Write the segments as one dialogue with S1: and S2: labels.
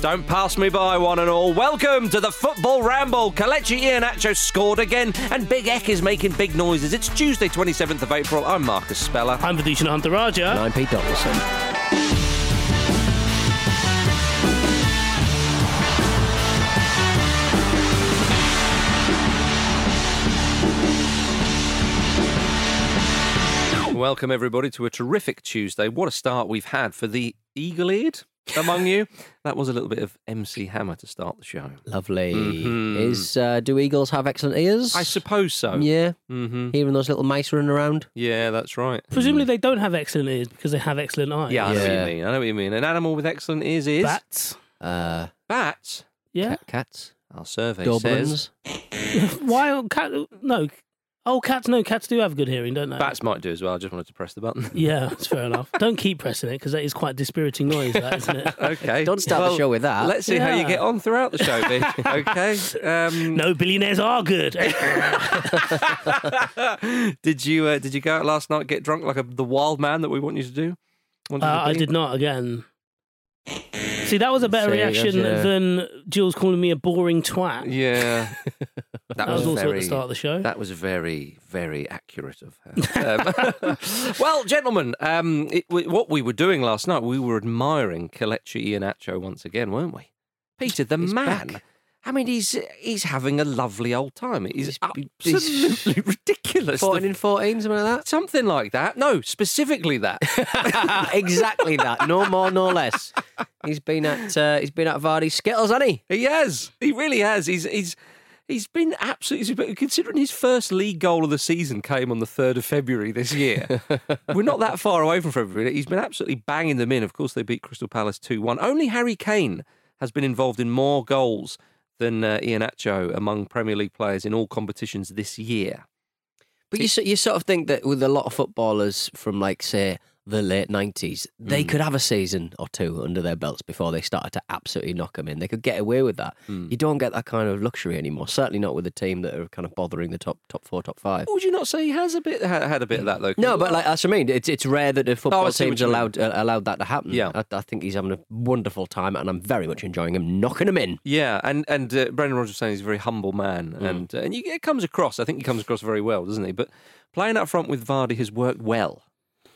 S1: Don't pass me by, one and all. Welcome to the Football Ramble. Kelechi Iheanacho scored again, and Big Ek is making big noises. It's Tuesday, 27th of April. I'm Marcus Speller.
S2: I'm Vithushan Ehantharajah.
S3: I'm Pete Donaldson.
S1: Welcome, everybody, to a terrific Tuesday. What a start we've had for the eagle eared among you. That was a little bit of MC Hammer to start the show.
S3: Lovely.
S1: Mhm.
S3: Is uh, do eagles have excellent ears?
S1: I suppose so.
S3: Yeah.
S1: hmm
S3: Hearing those little mice running around.
S1: Yeah, that's right.
S2: Presumably they don't have excellent ears because they have excellent eyes.
S1: Yeah, I know what you mean. I know what you mean. An animal with excellent ears is
S2: Bats.
S3: Uh,
S1: bats.
S2: Yeah.
S3: cat, cats.
S1: Our survey says
S3: Goblins.
S2: Why cat? No. Oh, cats. No, cats do have good hearing, don't they?
S1: bats might do as well. I just wanted to press the button.
S2: Yeah, that's fair enough. Don't keep pressing it because that is quite a dispiriting noise, that isn't it?
S1: Okay.
S3: Don't start
S1: Well,
S3: the show with that.
S1: Let's see how you get on throughout the show, Vic. okay. Um,
S2: No, billionaires are good.
S1: did you uh, did you go out last night get drunk like a, the wild man that we want you to do?
S2: Uh, I did not again. See, that was a better
S3: See, yes,
S2: reaction
S3: yeah.
S2: than Jules calling me a boring twat.
S1: Yeah. That,
S2: That was also
S1: very,
S2: at the start of the show.
S1: That was very, very accurate of her. Um, well, gentlemen, um, it, what we were doing last night, we were admiring Kelechi Iheanacho once again, weren't we? Peter, the
S3: He's
S1: man.
S3: back.
S1: I mean, he's he's having a lovely old time. He's,
S3: He's- he's-
S1: absolutely ridiculous.
S3: 14
S1: The-
S3: in 14, something like that?
S1: Something like that. No, specifically that.
S3: that. exactly that. No more, no less. He's been at uh, he's been at Vardy's Skittles, hasn't he?
S1: He has. He really has. He's he's he's been absolutely considering his first league goal of the season came on the third of February this year. We're not that far away from February. He's been absolutely banging them in. Of course, they beat Crystal Palace two one. Only Harry Kane has been involved in more goals than uh, Iheanacho among Premier League players in all competitions this year.
S3: But you, you sort of think that with a lot of footballers from, like, say, the late 90s, they could have a season or two under their belts before they started to absolutely knock them in. They could get away with that. You don't get that kind of luxury anymore. Certainly not with a team that are kind of bothering the top top four, top five.
S1: Would you not say he has a bit had a bit of that though?
S3: No, but like that's what I mean. It's it's rare that a football
S1: Oh, see what
S3: team's allowed uh, allowed that to happen.
S1: Yeah.
S3: I, I think he's having a wonderful time, and I'm very much enjoying him knocking him in.
S1: Yeah, and and uh, Brendan Rodgers saying he's a very humble man,
S3: Mm.
S1: and uh, and you, it comes across. I think he comes across very well, doesn't he? But playing up front with Vardy has worked well.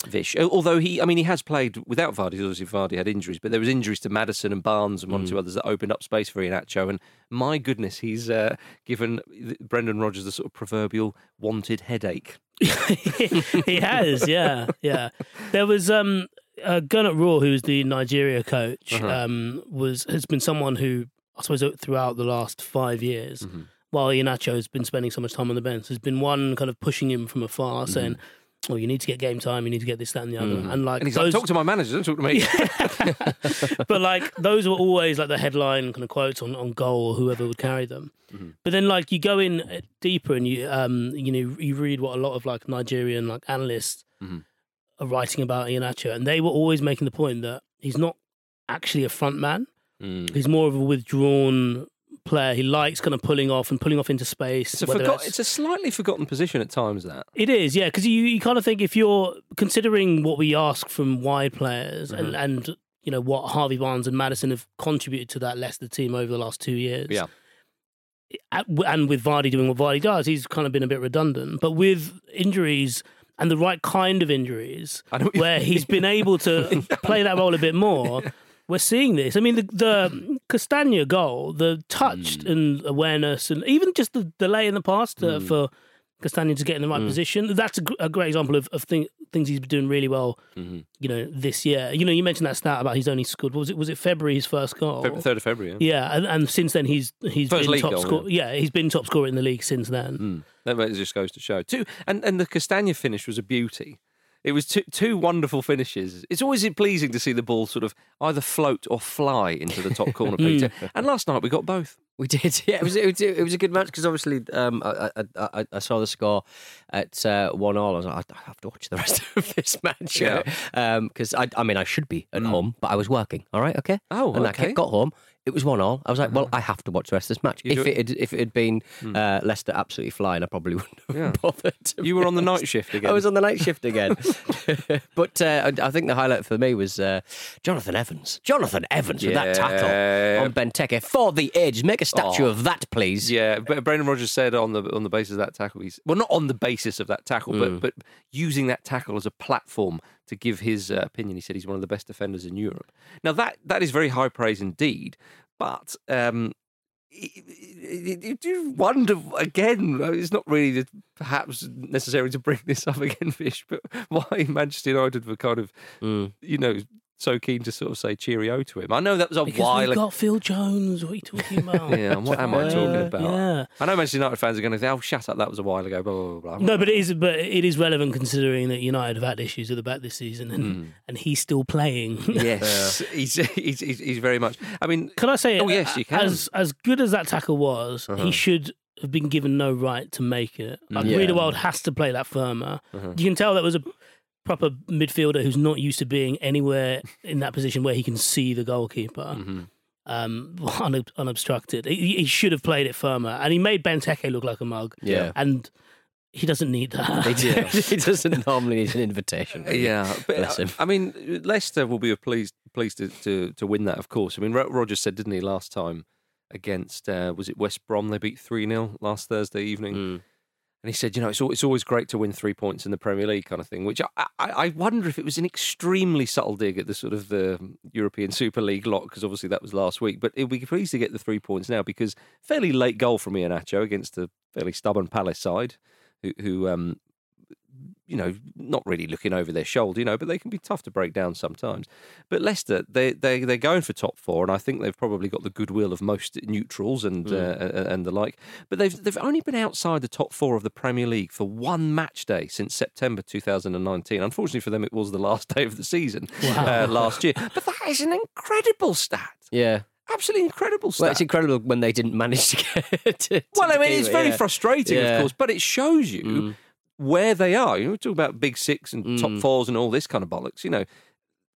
S1: Vish, although he, I mean, he has played without Vardy. Obviously, Vardy had injuries, but there was injuries to Madison and Barnes and one
S3: Mm.
S1: or two others that opened up space for Iheanacho. And my goodness, he's uh, given Brendan Rodgers the sort of proverbial wanted headache.
S2: he has, yeah, yeah. There was um, uh, Gernot Rohr, who's the Nigeria coach,
S1: Uh-huh.
S2: um, was has been someone who I suppose throughout the last five years,
S1: Mm-hmm.
S2: while Iheanacho has been spending so much time on the bench, has been one kind of pushing him from afar, saying, "Oh, you need to get game time. You need to get this, that, and the other." And like
S1: And he's
S2: those,
S1: like, talk to my manager, don't talk to me.
S2: but like those were always like the headline kind of quotes on, on goal or whoever would carry them. But then like you go in uh, deeper and you um you know you read what a lot of like Nigerian like analysts are writing about Iheanacho and they were always making the point that he's not actually a front man.
S1: Mm.
S2: He's more of a withdrawn player. He likes kind of pulling off and pulling off into space.
S1: It's a, forgot, it's a slightly forgotten position at times. That
S2: it is, yeah, because you, you kind of think if you're considering what we ask from wide players
S1: Mm-hmm.
S2: and, and you know what Harvey Barnes and Madison have contributed to that Leicester team over the last two years,
S1: Yeah.
S2: and with Vardy doing what Vardy does, he's kind of been a bit redundant. But with injuries and the right kind of injuries, where he's been able to play that role a bit more. We're seeing this. I mean, the, the Castagna goal, the touch
S1: Mm.
S2: and awareness, and even just the delay in the pass to, for Castagna to get in the right
S1: Mm.
S2: position. That's a, a great example of, of thing, things he's been doing really well.
S1: Mm-hmm.
S2: You know, this year. You know, you mentioned that stat about he's only scored. Was it? Was it February his first goal?
S1: Fe- third of February. Yeah.
S2: Yeah, and, and since then he's he's
S1: First
S2: been top
S1: goal,
S2: scorer. Yeah. he's been top scorer in the league since then.
S1: Mm. That that just goes to show. too. and, and the Castagna finish was a beauty. It was two, two wonderful finishes. It's always pleasing to see the ball sort of either float or fly into the top corner, Peter. and last night we got both.
S3: We did, yeah. It was it was, it was a good match because obviously um, I, I, I, I saw the score at uh, one all. I was like, I have to watch the rest of this match,
S1: Yeah.
S3: Because I, I mean, I should be at home, but I was working. All right, okay.
S1: Oh,
S3: and
S1: okay.
S3: I got home. It was one all. I was like, well, I have to watch the rest of this match.
S1: You
S3: If
S1: do
S3: it had, if it had been uh, Leicester absolutely flying, I probably wouldn't have
S1: Yeah.
S3: bothered. to
S1: You were on the
S3: honest.
S1: night shift again.
S3: I was on the night shift again. but uh, I I think the highlight for me was uh, Jonathan Evans. Jonathan Evans with that
S1: Yeah.
S3: tackle on Benteke for the edge. Make a statue
S1: Oh.
S3: of that, please.
S1: Yeah, but Brendan Rodgers said on the on the basis of that tackle, he's well, not on the basis of that tackle, but but using that tackle as a platform to give his uh, opinion. He said he's one of the best defenders in Europe. Now that that is very high praise indeed, but. Um, you do wonder again. It's not really the- perhaps necessary to bring this up again, Vish, but why Manchester United were kind of, you know, so keen to sort of say cheerio to him. I know that was a
S2: Because
S1: while
S2: we've
S1: ago.
S2: got Phil Jones. What are you talking about?
S1: Yeah, what am I talking about?
S2: Yeah.
S1: I know Manchester United fans are going to say, "Oh, shut up! That was a while ago." Blah blah blah. blah.
S2: No, but it is. But it is relevant considering that United have had issues at the back this season, and and he's still playing.
S1: Yes, he's, he's, he's he's very much. I mean,
S2: Can I say?
S1: Oh, yes, you can.
S2: As as good as that tackle was,
S1: Uh-huh.
S2: he should have been given no right to make it. Like
S3: Yeah.
S2: Riedewald has to play that firmer.
S1: Uh-huh.
S2: You can tell that was a proper midfielder who's not used to being anywhere in that position where he can see the goalkeeper.
S1: Mm-hmm.
S2: Um, unob- unobstructed. He, he should have played it firmer, and he made Benteke look like a mug.
S3: Yeah.
S2: and he doesn't need that.
S3: He, do- he doesn't normally need an invitation.
S1: yeah, but
S3: Bless him.
S1: I, I mean, Leicester will be pleased pleased to, to to win that. Of course. I mean, Ro- Rodgers said, didn't he, last time against uh, was it West Brom? They beat three 0 last Thursday evening.
S3: Mm.
S1: And he said, you know, it's, it's always great to win three points in the Premier League, kind of thing. Which I, I, I wonder if it was an extremely subtle dig at the sort of the European Super League lot, because obviously that was last week. But it'll be pleased to get the three points now because fairly late goal from Iheanacho against a fairly stubborn Palace side, who, who um, you know, not really looking over their shoulder, you know, but they can be tough to break down sometimes. But Leicester, they they they're going for top four, and I think they've probably got the goodwill of most neutrals and uh, and the like. But they've they've only been outside the top four of the Premier League for one match day since September 2019. Unfortunately for them, it was the last day of the season uh, last year. But that is an incredible stat.
S3: Yeah.
S1: Absolutely incredible stat.
S3: Well, it's incredible when they didn't manage to get. To,
S1: Well, I mean, it's
S3: it,
S1: very
S3: yeah.
S1: frustrating,
S3: Yeah.
S1: of course, but it shows you
S3: Mm.
S1: Where they are. You know, we talk about big six and top
S3: Mm.
S1: fours and all this kind of bollocks. You know,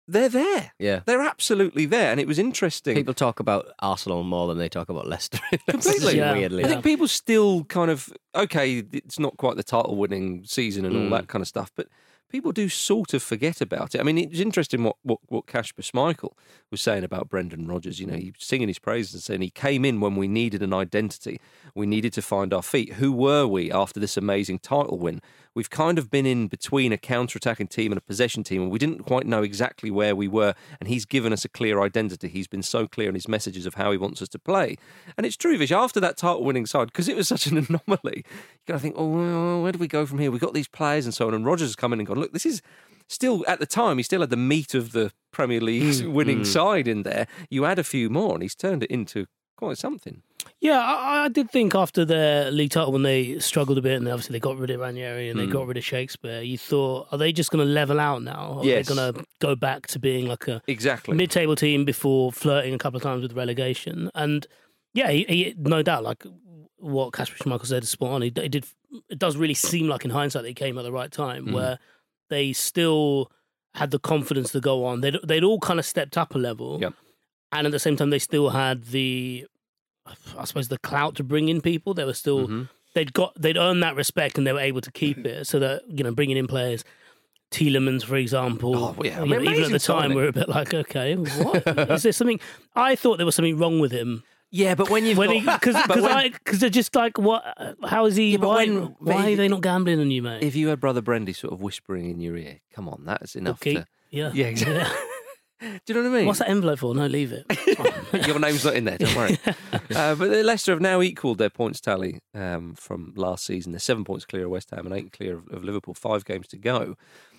S1: they're there.
S3: Yeah.
S1: They're absolutely there, and it was interesting.
S3: People talk about Arsenal more than they talk about Leicester.
S1: Completely.
S2: Yeah.
S3: Weirdly.
S1: I think people still kind of okay. It's not quite the title-winning season and all
S3: Mm.
S1: that kind of stuff, but people do sort of forget about it. I mean, it's interesting what what, what Kasper Schmeichel was saying about Brendan Rodgers. You know, he was singing his praises and saying he came in when we needed an identity. We needed to find our feet. Who were we after this amazing title win? We've kind of been in between a counter-attacking team and a possession team, and we didn't quite know exactly where we were. And he's given us a clear identity. He's been so clear in his messages of how he wants us to play. And it's true, Vish, after that title-winning side, because it was such an anomaly, you got to think, oh, where do we go from here? We've got these players and so on. And Rodgers has come in and gone, look, this is still, at the time, he still had the meat of the Premier League's mm, winning mm. side in there. You add a few more, and he's turned it into quite something.
S2: Yeah, I, I did think after their league title when they struggled a bit and obviously they got rid of Ranieri and they
S1: Mm.
S2: got rid of Shakespeare, you thought, are they just going to level out now? Are
S1: Yes.
S2: they going to go back to being like a
S1: Exactly.
S2: mid-table team before flirting a couple of times with relegation? And yeah, he, he, no doubt, like what Kasper Schmeichel said is spot on. He, he did. It does really seem like in hindsight they came at the right time,
S1: Mm.
S2: where they still had the confidence to go on. They'd they'd all kind of stepped up a level,
S1: Yep.
S2: and at the same time they still had the, I suppose, the clout to bring in people. They were still
S1: Mhm.
S2: they'd got they'd earned that respect and they were able to keep it. So that you know, bringing in players. Tielemans, for example,
S1: Oh, yeah.
S2: you know, even at the time, we were a bit like, okay, what is there something? I thought there was something wrong with him
S1: Yeah, but when you've
S2: when because because they're just like what? How is he?
S1: Yeah,
S2: why
S1: when-
S2: why
S1: if-
S2: are they not gambling on you, mate?
S1: if you had Brother Brendy sort of whispering in your ear, come on, that's enough
S2: Okay,
S1: to...
S2: yeah,
S1: Yeah, exactly. Do you know what I mean?
S2: What's that envelope for? No, leave it.
S1: Your name's not in there, don't worry. uh, but Leicester have now equalled their points tally um, from last season. They're seven points clear of West Ham and eight clear of, of Liverpool, five games to go.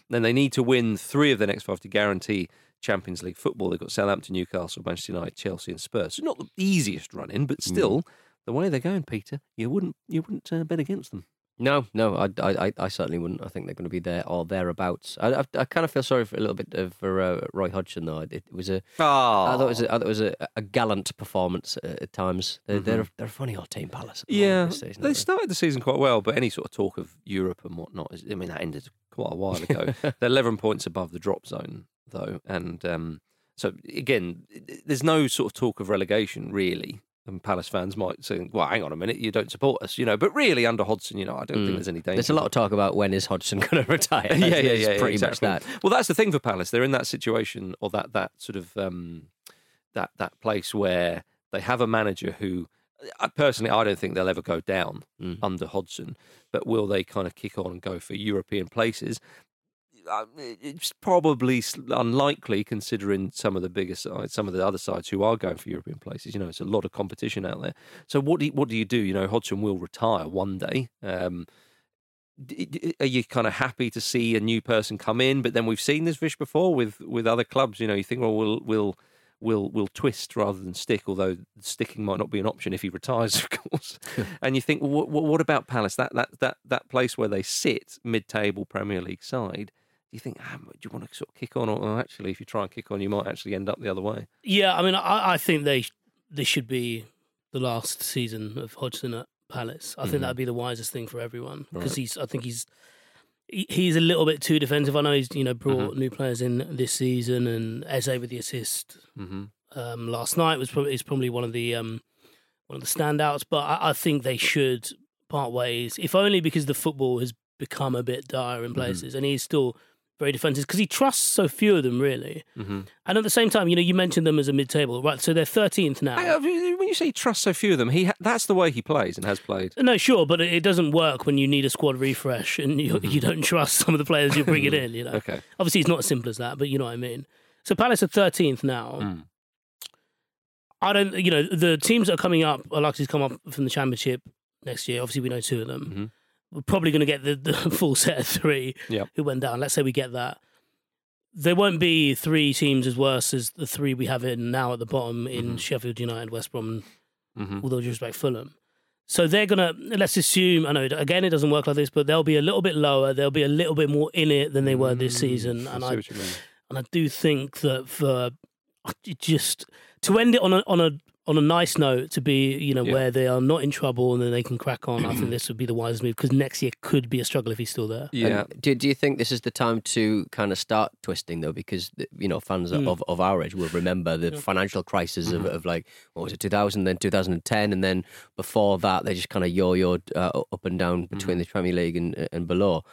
S1: Then they need to win three of the next five to guarantee Champions League football. They've got Southampton, Newcastle, Manchester United, Chelsea, and Spurs. So not the easiest run in, but still, the way they're going, Peter, you wouldn't you wouldn't uh, bet against them.
S3: No, no, I, I, I- I certainly wouldn't. I think they're going to be there or thereabouts. I, I, I kind of feel sorry for a little bit of, for uh, Roy Hodgson though. It, it was a,
S1: Oh,
S3: I thought it was, a, I thought it was a, a gallant performance at, at times. They're, they're, they're a funny old team, Palace.
S1: Yeah,
S3: season,
S1: they
S3: aren't
S1: started the season quite well, but any sort of talk of Europe and whatnot, is, I mean, that ended quite a while ago. They're 11 points above the drop zone, though. And um, so, again, there's no sort of talk of relegation, really. And Palace fans might say, well, hang on a minute, you don't support us, you know. But really, under Hodgson, you know, I don't think there's any danger.
S3: There's a lot of talk about when is Hodgson going to retire.
S1: yeah, yeah, yeah, yeah,
S3: pretty
S1: exactly.
S3: much that.
S1: Well, that's the thing for Palace. They're in that situation or that that sort of um, that that place where they have a manager who, I personally, I don't think they'll ever go down
S3: Mm.
S1: under Hodgson. But will they kind of kick on and go for European places? It's probably unlikely, considering some of the bigger sides, some of the other sides who are going for European places. You know, it's a lot of competition out there. So what do you, what do you do? You know, Hodgson will retire one day. Um, are you kind of happy to see a new person come in? But then we've seen this Vish before with with other clubs. You know, you think, well, we'll we'll we'll we'll twist rather than stick. Although sticking might not be an option if he retires, of course. and you think, well, what, what about Palace? That that that that place where they sit, mid-table Premier League side. You think, ah, do you want to sort of kick on, or or actually, if you try and kick on, you might actually end up the other way?
S2: Yeah, I mean, I, I think they this should be the last season of Hodgson at Palace. I think
S1: Mhm.
S2: that'd be the wisest thing for everyone because
S1: Right.
S2: he's. I think he's. he- He's a little bit too defensive. I know he's you know brought new players in this season, and Eze with the assist
S1: Mm-hmm.
S2: um, last night was probably is probably one of the um, one of the standouts. But I, I think they should part ways, if only because the football has become a bit dire in places, and he's still very defensive because he trusts so few of them really.
S1: Mm-hmm.
S2: And at the same time, you know, you mentioned them as a mid-table, right? So they're thirteenth now.
S1: When you say trust so few of them, he ha- that's the way he plays and has played.
S2: No, sure, but it doesn't work when you need a squad refresh and you, you don't trust some of the players you're bringing in. You know,
S1: Okay.
S2: obviously it's not as simple as that, but you know what I mean. So Palace are thirteenth now.
S1: Mm.
S2: I don't, you know, the teams that are coming up are likely to come up from the Championship next year. Obviously, we know two of them.
S1: Mhm.
S2: We're probably going to get the, the full set of three
S1: Yep.
S2: who went down. Let's say we get that. There won't be three teams as worse as the three we have in now at the bottom in
S1: Mhm.
S2: Sheffield United, West Brom,
S1: Mm-hmm.
S2: with all due respect, Fulham. So they're gonna let's assume. I know again it doesn't work like this, but they'll be a little bit lower. They'll be a little bit more in it than they were this season, and
S1: Mm, I
S2: I
S1: see what you mean.
S2: and I do think that for just to end it on a on a on a nice note to be, you know,
S1: Yeah.
S2: where they are not in trouble and then they can crack on. I think this would be the wisest move because next year could be a struggle if he's still there.
S1: Yeah.
S3: And do, do you think this is the time to kind of start twisting though? Because you know fans
S2: Mm.
S3: of, of our age will remember the financial crisis of, of like what was it, 2000, then 2010, and then before that they just kind of yo-yoed uh, up and down between the Premier League and and below.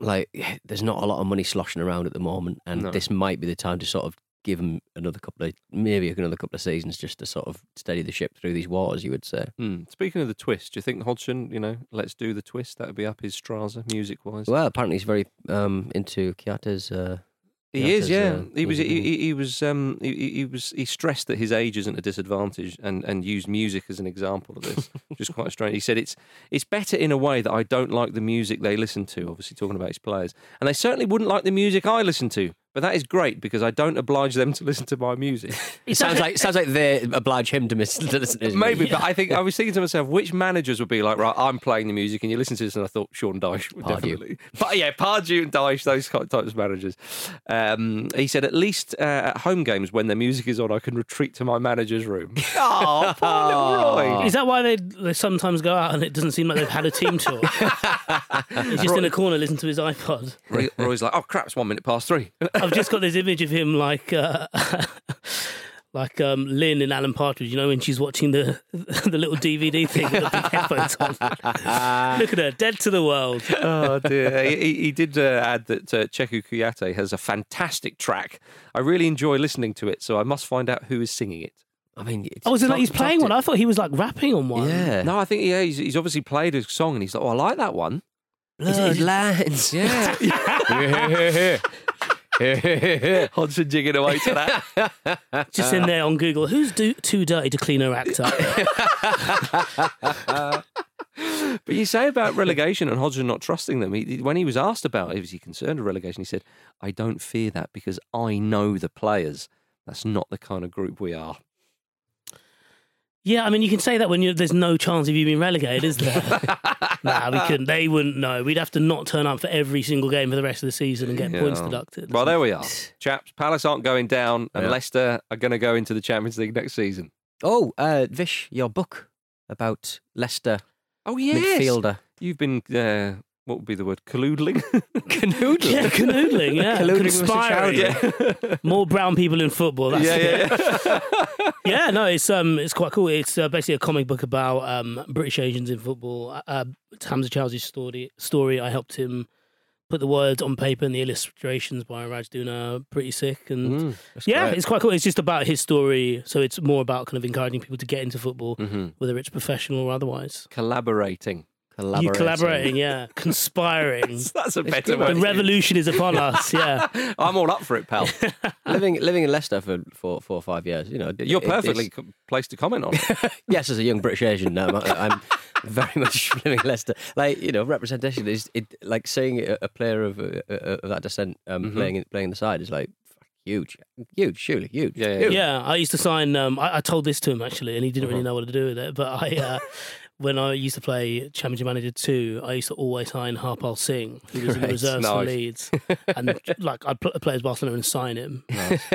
S3: Like there's not a lot of money sloshing around at the moment, and
S1: No.
S3: this might be the time to sort of give him another couple of maybe another couple of seasons just to sort of steady the ship through these waters. You would say.
S1: Hmm. Speaking of the twist, do you think Hodgson, you know, let's do the twist? That would be up his Straza music wise.
S3: Well, apparently he's very um, into Kouyaté's. Uh,
S1: He is, yeah.
S3: uh,
S1: he was, he, he, he was, um, he, he- he was, he stressed that his age isn't a disadvantage, and, and used music as an example of this, which is quite strange. He said it's, it's better in a way that I don't like the music they listen to. Obviously, talking about his players, and they certainly wouldn't like the music I listen to. But that is great because I don't oblige them to listen to my music.
S3: It sounds like sounds like they oblige him to, miss, to listen to his
S1: Maybe,
S3: music.
S1: but I think I was thinking to myself, which managers would be like, right, I'm playing the music and you listen to this, and I thought Sean Dyche would
S3: Pardew.
S1: definitely. But yeah, Pardew and Dyche, those types of managers. Um, he said, at least uh, at home games when their music is on, I can retreat to my manager's room. oh, poor little Roy.
S2: Is that why they, they sometimes go out and it doesn't seem like they've had a team tour? He's just in a corner listening to his iPod.
S1: Roy- Roy's like, oh crap, it's one minute past three.
S2: I've just got this image of him like uh, like um, Lynn in Alan Partridge, you know, when she's watching the the little DVD thing with the big headphones on. Look at her, dead to the world.
S1: oh dear. He, he- did uh, add that uh, Cheikhou Kouyaté has a fantastic track. I really enjoy listening to it, so I must find out who is singing it.
S3: I mean, it's
S2: Oh, was it like he's playing
S3: to-
S2: one? I thought he was like rapping on one.
S3: Yeah.
S1: No, I think yeah, he's, he's obviously played a song and he's like, oh, I like that one.
S3: Bloodlines.
S1: Yeah. Hodgson jigging away to that.
S2: Just in there on Google, who's do- too dirty to clean her act up?
S1: But you say about relegation and Hodgson not trusting them. He, when he was asked about it, was he concerned of relegation? He said, I don't fear that because I know the players. That's not the kind of group we are.
S2: Yeah, I mean, you can say that when you there's no chance of you being relegated, is there? nah, we couldn't. They wouldn't know. We'd have to not turn up for every single game for the rest of the season and get points deducted.
S1: Well, there we are. Chaps, Palace aren't going down and
S3: Yeah.
S1: Leicester are going to go into the Champions League next season.
S3: Oh, uh, Vish, your book about Leicester
S1: Oh, yes,
S3: midfielder.
S1: You've been, uh, what would be the word? Canoodling?
S3: Canoodling.
S2: Yeah, canoodling, yeah.
S3: Colluding with Mr.
S2: More brown people in football. That's
S1: yeah,
S2: it.
S1: yeah, yeah.
S2: yeah, no, it's um, it's quite cool. It's uh, basically a comic book about um, British Asians in football. Uh, Uh, it's Hamza Choudhury's story. Story. I helped him put the words on paper and the illustrations by Raj Duna. Pretty sick, and
S1: Mm,
S2: yeah,
S1: great.
S2: it's quite cool. It's just about his story, so it's more about kind of encouraging people to get into football,
S1: Mhm.
S2: whether it's professional or otherwise.
S1: Collaborating.
S2: You collaborating, yeah, conspiring.
S1: That's a better word.
S2: the revolution is upon us. Yeah.
S1: I'm all up for it, pal.
S3: living living in Leicester for four, four or five years. You know,
S1: You're
S3: it-
S1: perfectly co- placed to comment on it.
S3: yes, as a young British Asian, no, I'm, I'm very much living in Leicester. Like you know, representation is it like seeing a, a player of, uh, uh, of that descent um,
S1: Mhm.
S3: playing playing in the side is like huge, huge, surely huge.
S1: Yeah, yeah,
S3: huge.
S2: Yeah, I used to sign. Um, I, I told this to him actually, and he didn't
S1: Uh-huh.
S2: really know what to do with it. But I, uh, when I used to play Championship Manager Two, I used to always sign Harpal Singh, who was in the
S3: Right,
S2: reserves for. Leeds, and like I'd pl- play as Barcelona and sign him,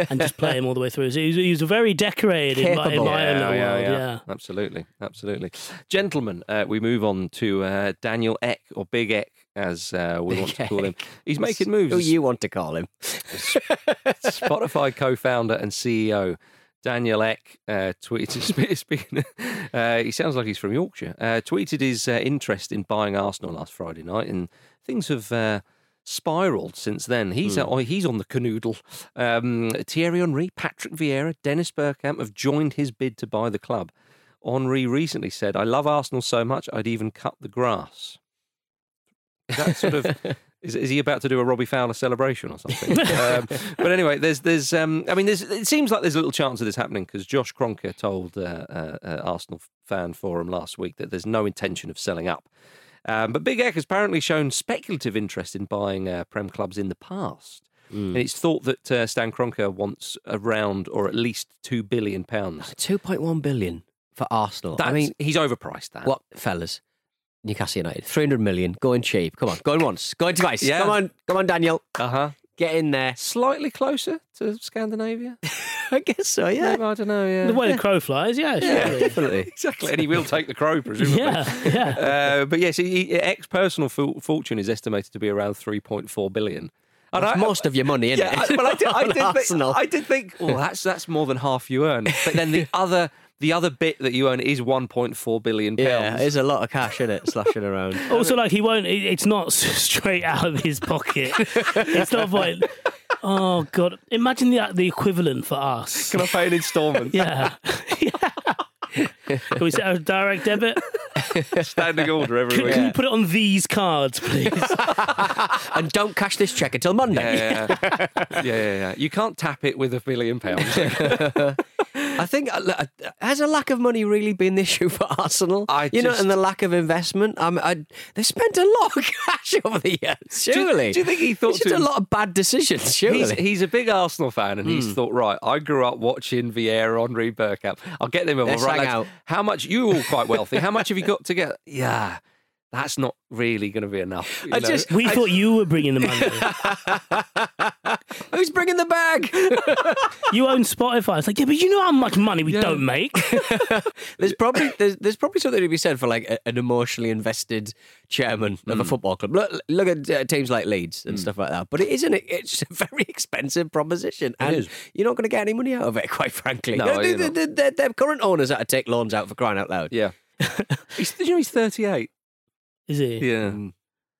S2: and just play him all the way through. So he was, he was very decorated in my, in
S3: Capable.
S2: my own little world. Yeah.
S1: Absolutely, absolutely. Gentlemen, uh, we move on to uh, Daniel Ek, or Big Ek, as uh, we want to call him. He's making moves.
S3: Who you want to call him?
S1: Spotify co-founder and CEO Daniel Ek uh, tweeted. Speaking, uh, he sounds like he's from Yorkshire. Uh, tweeted his uh, interest in buying Arsenal last Friday night, and things have. Uh, Spiraled since then. He's uh, he's on the canoodle. Um, Thierry Henry, Patrick Vieira, Dennis Bergkamp have joined his bid to buy the club. Henry recently said, "I love Arsenal so much, I'd even cut the grass." That sort of is, is he about to do a Robbie Fowler celebration or something? um, but anyway, there's there's um, I mean, there's it seems like there's a little chance of this happening because Josh Kroenke told uh, uh, uh, Arsenal fan forum last week that there's no intention of selling up. Um, but Big Eck has apparently shown speculative interest in buying uh, Prem clubs in the past. And it's thought that uh, Stan Kroenke wants around or at least two billion pounds.
S3: Two point one billion for Arsenal.
S1: That's,
S3: I mean,
S1: he's overpriced that.
S3: what fellas? Newcastle United, three hundred million, going cheap. Come on, going once, going twice.
S1: Yeah.
S3: Come on, come on, Daniel.
S1: Uh huh.
S3: Get in there.
S1: Slightly closer to Scandinavia.
S3: I guess so. Yeah.
S1: Maybe, I don't know. Yeah.
S2: The way the crow flies, yeah, surely.
S3: Definitely.
S1: exactly, and he will take the crow, presumably.
S2: yeah, yeah.
S1: Uh, but yes, he, ex personal fortune is estimated to be around 3.4 billion. And
S3: That's
S1: I-
S3: most of your money, isn't
S1: yeah,
S3: it?
S1: I, well, I did, I did think, I did think, well, that's that's more than half you earn. But then the other the other bit that you own is 1.4 billion pounds.
S3: yeah, there's a lot of cash in it, slashing around.
S2: Also, like he won't. it- It's not straight out of his pocket. it's not like, oh god. Imagine the the equivalent for us.
S1: Can I pay an instalment?
S2: Yeah. yeah. Can we set a direct debit?
S1: Standing order every week.
S2: Can you put it on these cards, please?
S3: and don't cash this check until Monday.
S1: Yeah, yeah, yeah, yeah, yeah. You can't tap it with a billion pounds.
S3: I think uh, uh, has a lack of money really been the issue for Arsenal?
S1: I
S3: you know, and the lack of investment. I, they spent a lot of cash over the years. Surely,
S1: do you think he thought
S3: just
S1: to
S3: a lot of bad decisions? Surely,
S1: He's, he's a big Arsenal fan, and
S3: Hmm.
S1: he's thought, right, I grew up watching Vieira, Henry Bergkamp. I'll get them involved. Right,
S3: out.
S1: how much? You all quite wealthy. How much have you got to get? Yeah, that's not really going to be enough. you
S3: I
S1: know?
S3: just-
S2: We thought you were bringing the money.
S3: Who's bringing the bag?
S2: You own Spotify. It's like, yeah, but you know how much money we don't make.
S3: there's probably there's, there's probably something to be said for like a, an emotionally invested chairman of a football club. Look, look at uh, teams like Leeds and stuff like that. But it isn't. It's a very expensive proposition, and
S1: is.
S3: you're not going to get any money out of it. Quite frankly,
S1: No,
S3: The-
S1: you're
S3: the- the- the- their current owners had to take loans out for crying out loud.
S1: Yeah. he's, you know he's 38?
S2: Is it?
S1: Yeah.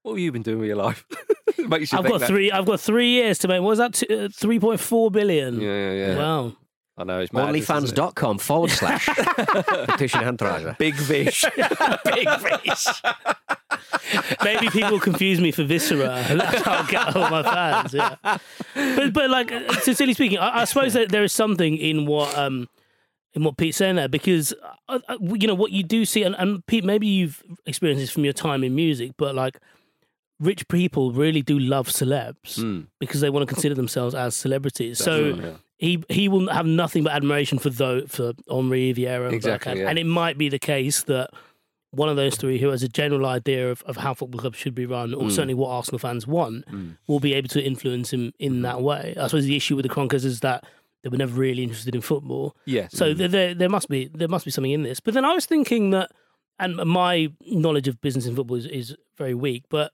S1: What have you been doing with your life? Makes you
S2: I've got
S1: that.
S2: three. I've got three years to make. What was that? Two- uh, Three point four billion.
S1: Yeah, yeah, yeah.
S2: Wow.
S1: I know. It's madness, isn't it?
S3: Onlyfans.com forward slash petition handtrager.
S1: Big fish.
S2: Big fish. Maybe people confuse me for Viscera. That's how I get all my fans. Yeah. But but like uh, sincerely speaking, I, I suppose that there is something in what um in what Pete's saying there because uh, uh, you know what you do see and, and Pete maybe you've experienced this from your time in music, but like rich people really do love celebs because they want to consider themselves as celebrities. so
S1: right, yeah.
S2: he he will have nothing but admiration for though for Henry Vieira and
S1: Exactly, yeah.
S2: and it might be the case that one of those three who has a general idea of, of how football clubs should be run,
S1: Mm.
S2: or certainly what Arsenal fans want, will be able to influence him in
S1: Mm-hmm.
S2: that way. I suppose the issue with the Kroenkes is that they were never really interested in football.
S1: yes.
S2: So there, there, there must be there must be something in this. But then I was thinking that, and my knowledge of business in football is, is very weak, but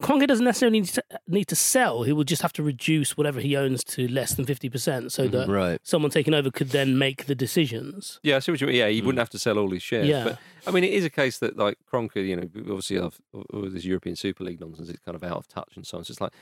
S2: Kroenke doesn't necessarily need to, need to sell. He would just have to reduce whatever he owns to less than fifty percent, so mm-hmm. that
S3: Right.
S2: someone taking over could then make the decisions.
S1: Yeah, I see what you mean. Yeah, he mm. wouldn't have to sell all his shares.
S2: Yeah.
S1: But I mean, it is a case that like Kroenke, you know, obviously all this European Super League nonsense, it's kind of out of touch and so on. So it's like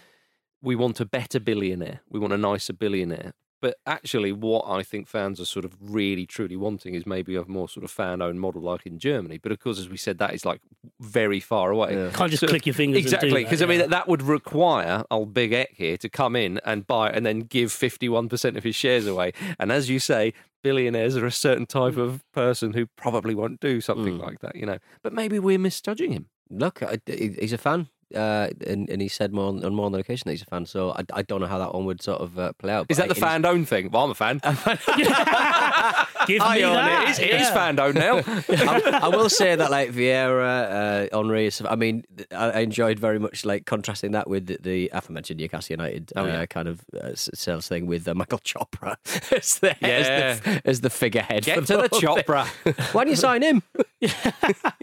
S1: we want a better billionaire, we want a nicer billionaire. But actually, what I think fans are sort of really truly wanting is maybe a more sort of fan-owned model like in Germany. But of course, as we said, that is like very far away.
S2: Can't just
S1: So-
S2: click your fingers.
S1: Exactly,
S2: that,
S1: because I mean
S2: yeah.
S1: that would require old Big Ek here to come in and buy and then give fifty-one percent of his shares away. And as you say, billionaires are a certain type of person who probably won't do something mm. like that, you know. But maybe we're misjudging him.
S3: Look, I, he's a fan. Uh, and, and he said more on, on more than occasion that he's a fan. So I, I don't know how that one would sort of uh, play out.
S1: Is that the fan owned thing? Well, I'm a fan.
S2: Give
S1: I
S2: me
S1: own
S2: that.
S1: it. It is, it is
S2: yeah.
S1: fan owned now.
S3: I, I will say that like Vieira, uh, Henry. is- I mean, I, I enjoyed very much like contrasting that with the, the aforementioned Newcastle United
S1: Oh,
S3: uh,
S1: yeah.
S3: kind of uh, sales thing with uh, Michael Chopra as the,
S1: Yeah.
S3: as the as the figurehead.
S1: Get
S3: for
S1: to the
S3: whole thing.
S1: chopra.
S3: Why don't you sign him? He's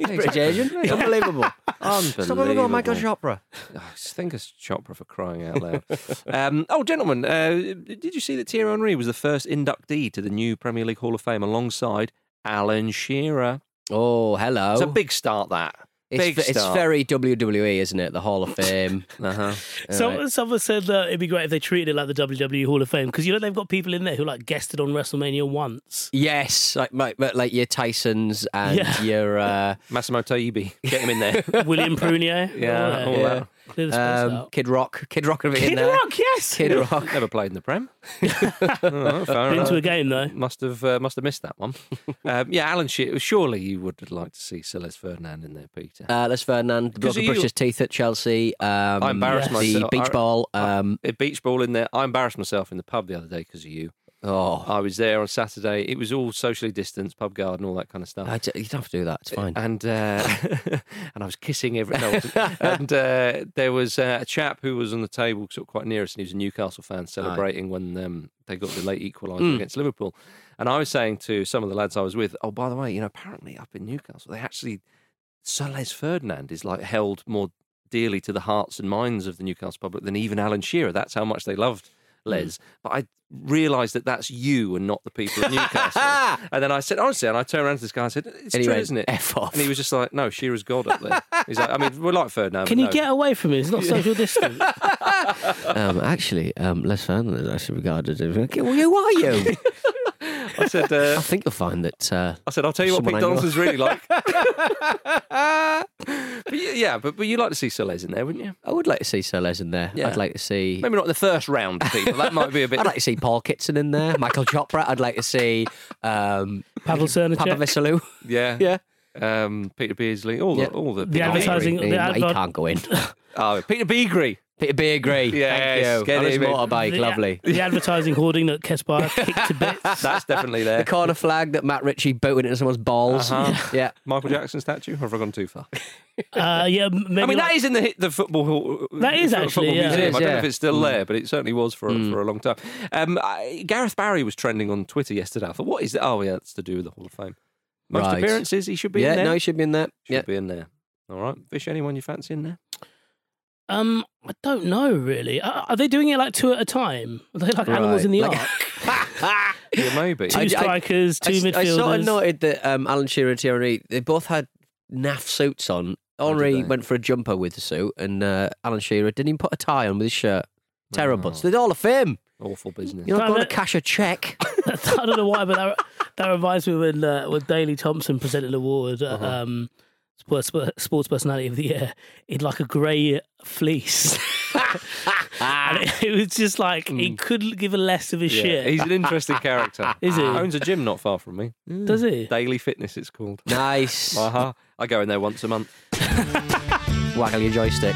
S3: British Asian. Unbelievable. Stop having a go, Michael Chopra.
S1: Oh, think of Chopra for crying out loud. um, oh, gentlemen, uh, did you see that Thierry Henry was the first inductee to the new Premier League Hall of Fame alongside Alan Shearer?
S3: Oh, hello.
S1: It's a big start, that.
S3: It's,
S1: big
S3: ve- it's
S1: start.
S3: very WWE, isn't it? The Hall of Fame.
S1: Uh-huh.
S2: Some, Someone said that it'd be great if they treated it like the WWE Hall of Fame because you know they've got people in there who like guested on WrestleMania once.
S3: yes, like like, like your Tysons and
S2: Yeah.
S3: your uh,
S1: Massimo Taibi, get him in there.
S2: William Prunier.
S1: Yeah,
S2: all
S1: all
S2: that.
S1: That.
S2: Clear the space
S3: um,
S2: out.
S3: Kid Rock. Kid Rock would be in
S2: Kid
S3: there.
S2: Rock, yes.
S3: Kid Rock.
S1: Never played in the Prem. Oh, fair
S2: Been
S1: enough.
S2: to a game though.
S1: Must have uh, must have missed that one. um, yeah, Alan Shearer. Surely you would like to see Sir Les Ferdinand in there, Peter.
S3: Uh, Les Ferdinand
S1: Because
S3: broke
S1: you-
S3: brushed his teeth at Chelsea. Um,
S1: I embarrassed
S3: the
S1: myself.
S3: beach
S1: I-
S3: ball. Um,
S1: a beach ball in there. I embarrassed myself in the pub the other day because of you.
S3: Oh,
S1: I was there on Saturday. It was all socially distanced, pub garden, all that kind of stuff.
S3: I you don't have to do that. It's fine.
S1: And uh, and I was kissing every. No, and uh, there was uh, a chap who was on the table, sort of quite near us, and he was a Newcastle fan, celebrating when um, they got the late equaliser
S3: Mm.
S1: against Liverpool. And I was saying to some of the lads I was with, oh, by the way, you know, apparently up in Newcastle, they actually Sir Les Ferdinand is like held more dearly to the hearts and minds of the Newcastle public than even Alan Shearer. That's how much they loved Les. But I realised that that's you and not the people of Newcastle. and then I said, honestly, and I turned around to this guy and said, it's
S3: And
S1: true,
S3: went,
S1: isn't it?
S3: "F off."
S1: And he was just like, no, Shearer's God up there. He's like, I mean, we're like Ferdinand.
S2: Can you
S1: no.
S2: get away from me? It's not social distance.
S3: um, actually, um, Les Ferdinand is actually regarded as. Okay, well, who are you?
S1: I said, uh,
S3: I think you'll find that. Uh,
S1: I said, I'll tell you what
S3: Someone
S1: Pete Donaldson's really like. but you- yeah, but, but you'd like to see Sir Les in there, wouldn't you?
S3: I would like to see Sir Les in there.
S1: Yeah.
S3: I'd like to see.
S1: Maybe not the first round of people. That might be a bit.
S3: I'd like to see Paul Kitson in there, Michael Chopra. I'd like to see um,
S2: Pavel
S3: Papa
S2: Cernacek.
S3: Vesalou.
S1: yeah,
S3: Yeah.
S1: Um, Peter Beardsley, all
S3: Yeah.
S1: the all the,
S2: The
S1: big
S2: advertising-
S1: names.
S3: He, he
S2: advert-
S3: can't go in.
S1: Oh, Peter Beagry.
S3: Peter Beardsley.
S1: Yes,
S3: Thank you.
S1: get
S3: On his
S1: him in.
S3: motorbike,
S2: The-
S3: lovely.
S2: The advertising hoarding that Kesbar kicked to bits.
S1: That's definitely there.
S3: The
S1: there.
S3: corner flag that Matt Ritchie booted into someone's balls.
S1: Uh-huh.
S3: Yeah.
S1: Michael Jackson statue. Or have I gone too far?
S2: Uh, yeah, maybe
S1: I mean,
S2: like-
S1: that is in the the football. hall-
S2: That is
S1: football
S2: actually, yeah.
S1: museum.
S3: It is,
S1: I don't know if it's still there, but it certainly was for for a long time. Um, I, Gareth Barry was trending on Twitter yesterday. I thought, what is that? Oh, yeah, that's to do with the Hall of Fame. Most
S3: Right.
S1: appearances, he should be
S3: Yeah,
S1: in there.
S3: no, he should be in there.
S1: should
S3: Yeah.
S1: be in there. All right, Vish. Anyone you fancy in there?
S2: Um, I don't know really. Are, are they doing it like two at a time? Are they like animals in the
S3: Like-
S2: ark?
S1: Yeah, maybe.
S2: Two
S3: I- I-
S2: strikers, two
S3: I, s-
S2: midfielders.
S3: I sort of noted that um, Alan Shearer and Thierry, they both had naff suits on.
S1: Oh, Henry
S3: went for a jumper with the suit, and uh, Alan Shearer didn't even put a tie on with his shirt. Terrible.
S1: Oh.
S3: So they're all of him.
S1: Awful business.
S3: You're not going to cash a check.
S2: I don't know why, but that, that reminds me when uh, when Daley Thompson presented an award
S1: Uh-huh.
S2: um, sports, sports Personality of the Year in like a grey fleece. and it, it was just like he couldn't give a less of a
S1: Hmm. Yeah,
S2: shit.
S1: He's an interesting character.
S2: Is he?
S1: Owns a gym not far from me.
S2: Does he?
S1: Daily Fitness, it's called.
S3: nice.
S1: Uh-huh. I go in there once a month.
S3: Waggle your joystick.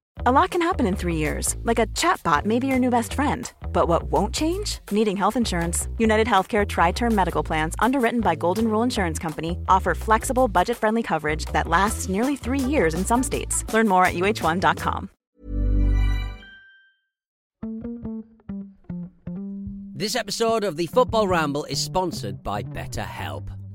S4: A lot can happen in three years, like a chatbot may be your new best friend. But what won't change? Needing health insurance. United Healthcare Tri Term Medical Plans, underwritten by Golden Rule Insurance Company, offer flexible, budget friendly coverage that lasts nearly three years in some states. Learn more at uh1.com.
S3: This episode of the Football Ramble is sponsored by BetterHelp.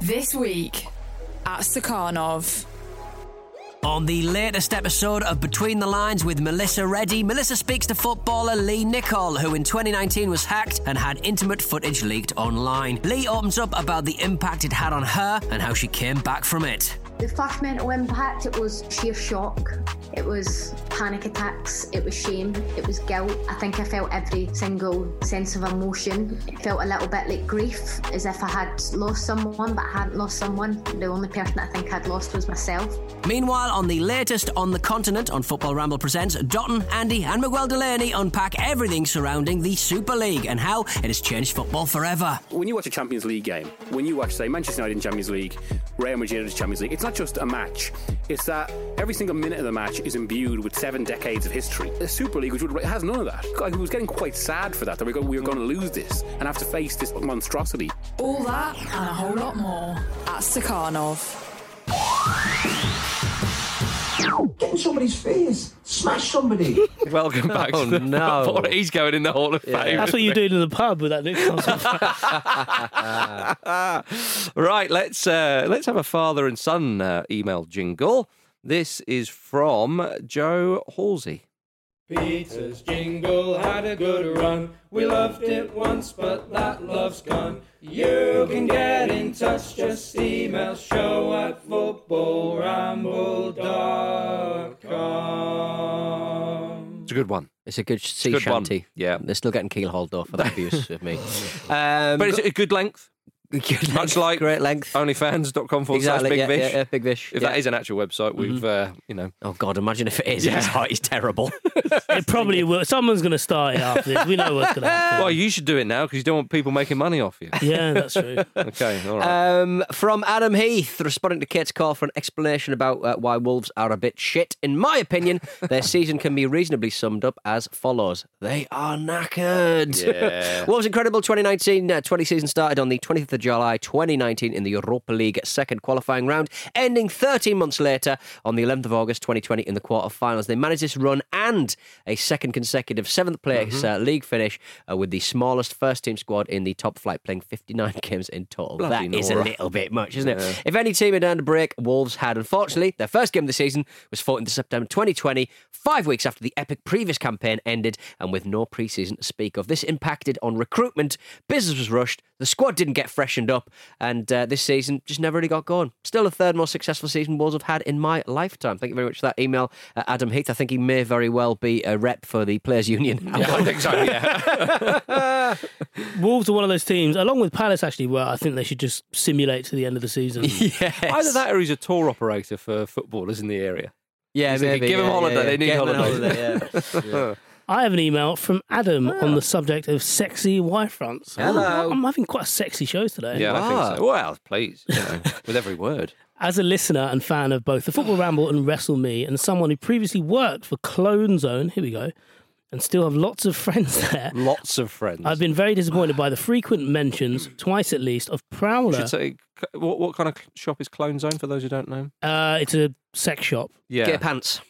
S5: This week at Stakhanov.
S3: On the latest episode of Between the Lines with Melissa Reddy, Melissa speaks to footballer Leigh Nicol, who in 2019 was hacked and had intimate footage leaked online. Lee opens up about the impact it had on her and how she came back from it.
S6: The flash mental impact, it was sheer shock. It was panic attacks, it was shame, it was guilt. I think I felt every single sense of emotion. It felt a little bit like grief, as if I had lost someone, but I hadn't lost someone. The only person I think I'd lost was myself.
S7: Meanwhile, on the latest On the Continent on Football Ramble Presents, Dotun, Andy, and Miguel Delaney unpack everything surrounding the Super League and how it has changed football forever.
S8: When you watch a Champions League game, when you watch, say, Manchester United in Champions League, Real Madrid in Champions League, it's not just a match. It's that every single minute of the match is imbued with seven decades of history. The Super League, which would, has none of that. I was getting quite sad for that, that we were, we were going to lose this and have to face this monstrosity.
S5: All that and a whole lot more at Stakhanov.
S9: Get in somebody's face. Smash somebody.
S1: Welcome back
S3: Oh,
S1: to the
S3: no.
S1: football. He's going in the Hall of Fame.
S2: That's what you're doing in the pub with that Newcastle.
S1: right, let's uh, let's have a father and son uh, email jingle. This is from Joe Halsey.
S10: Peter's jingle had a good run. We loved it once, but that love's gone. You can get in touch, just email show at footballramble.com.
S1: It's a good one.
S3: It's a good sea
S1: good one.
S3: shanty.
S1: Yeah.
S3: They're still getting keel hauled off for that abuse of me. Um,
S1: But it's a good length. Much like
S3: great length.
S1: onlyfans.com forward
S3: Exactly,
S1: slash big
S3: yeah,
S1: fish.
S3: yeah, yeah, Big Fish.
S1: If
S3: yeah.
S1: that is an actual website, we've, uh, you know.
S3: Oh God! Imagine if it is.
S1: Yeah.
S3: His heart is terrible.
S2: it probably will. Someone's going to start it after this. We know what's going to happen.
S1: Well, you should do it now because you don't want people making money off you.
S2: Yeah, that's true.
S1: okay, all right.
S3: Um, from Adam Heath, responding to Kate's call for an explanation about uh, why Wolves are a bit shit. In my opinion, their season can be reasonably summed up as follows: They are knackered.
S1: Yeah.
S3: Wolves' incredible 2019 uh, 20 season started on the 20th of July 2019 in the Europa League second qualifying round, ending 13 months later on the 11th of August 2020 in the quarter-finals. They managed this run and a second consecutive seventh place uh, league finish uh, with the smallest first-team squad in the top flight, playing 59 games in total.
S1: Bloody
S3: that is a little bit much, isn't it? If any team had earned a break, Wolves had. Unfortunately, their first game of the season was 14th of September 2020, five weeks after the epic previous campaign ended, and with no pre-season to speak of. This impacted on recruitment. Business was rushed. The squad didn't get freshened up, and uh, this season just never really got going. Still the third most successful season Wolves have had in my lifetime. Thank you very much for that email, uh, Adam Heath. I think he may very well be a rep for the Players Union.
S1: Yeah, I think so, yeah.
S2: Wolves are one of those teams, along with Palace, actually, where I think they should just simulate to the end of the season.
S1: Either that or he's a tour operator for footballers in the area.
S3: Yeah, maybe,
S1: Give them
S3: yeah,
S1: holiday.
S3: yeah,
S1: They need
S3: Get
S1: holiday.
S3: holiday, yeah.
S2: I have an email from Adam on the subject of sexy wife fronts.
S3: Hello.
S2: I'm having quite a sexy show today.
S1: Yeah, I think so. Well, please, you know, with every word.
S2: As a listener and fan of both the Football Ramble and Wrestle Me, and someone who previously worked for Clone Zone, here we go, and still have lots of friends there,
S1: Lots of friends.
S2: I've been very disappointed by the frequent mentions, twice at least, of Prowler.
S1: should say what, what kind of shop is Clone Zone for those who don't know?
S2: Uh, it's a sex shop.
S1: Yeah,
S3: Get pants.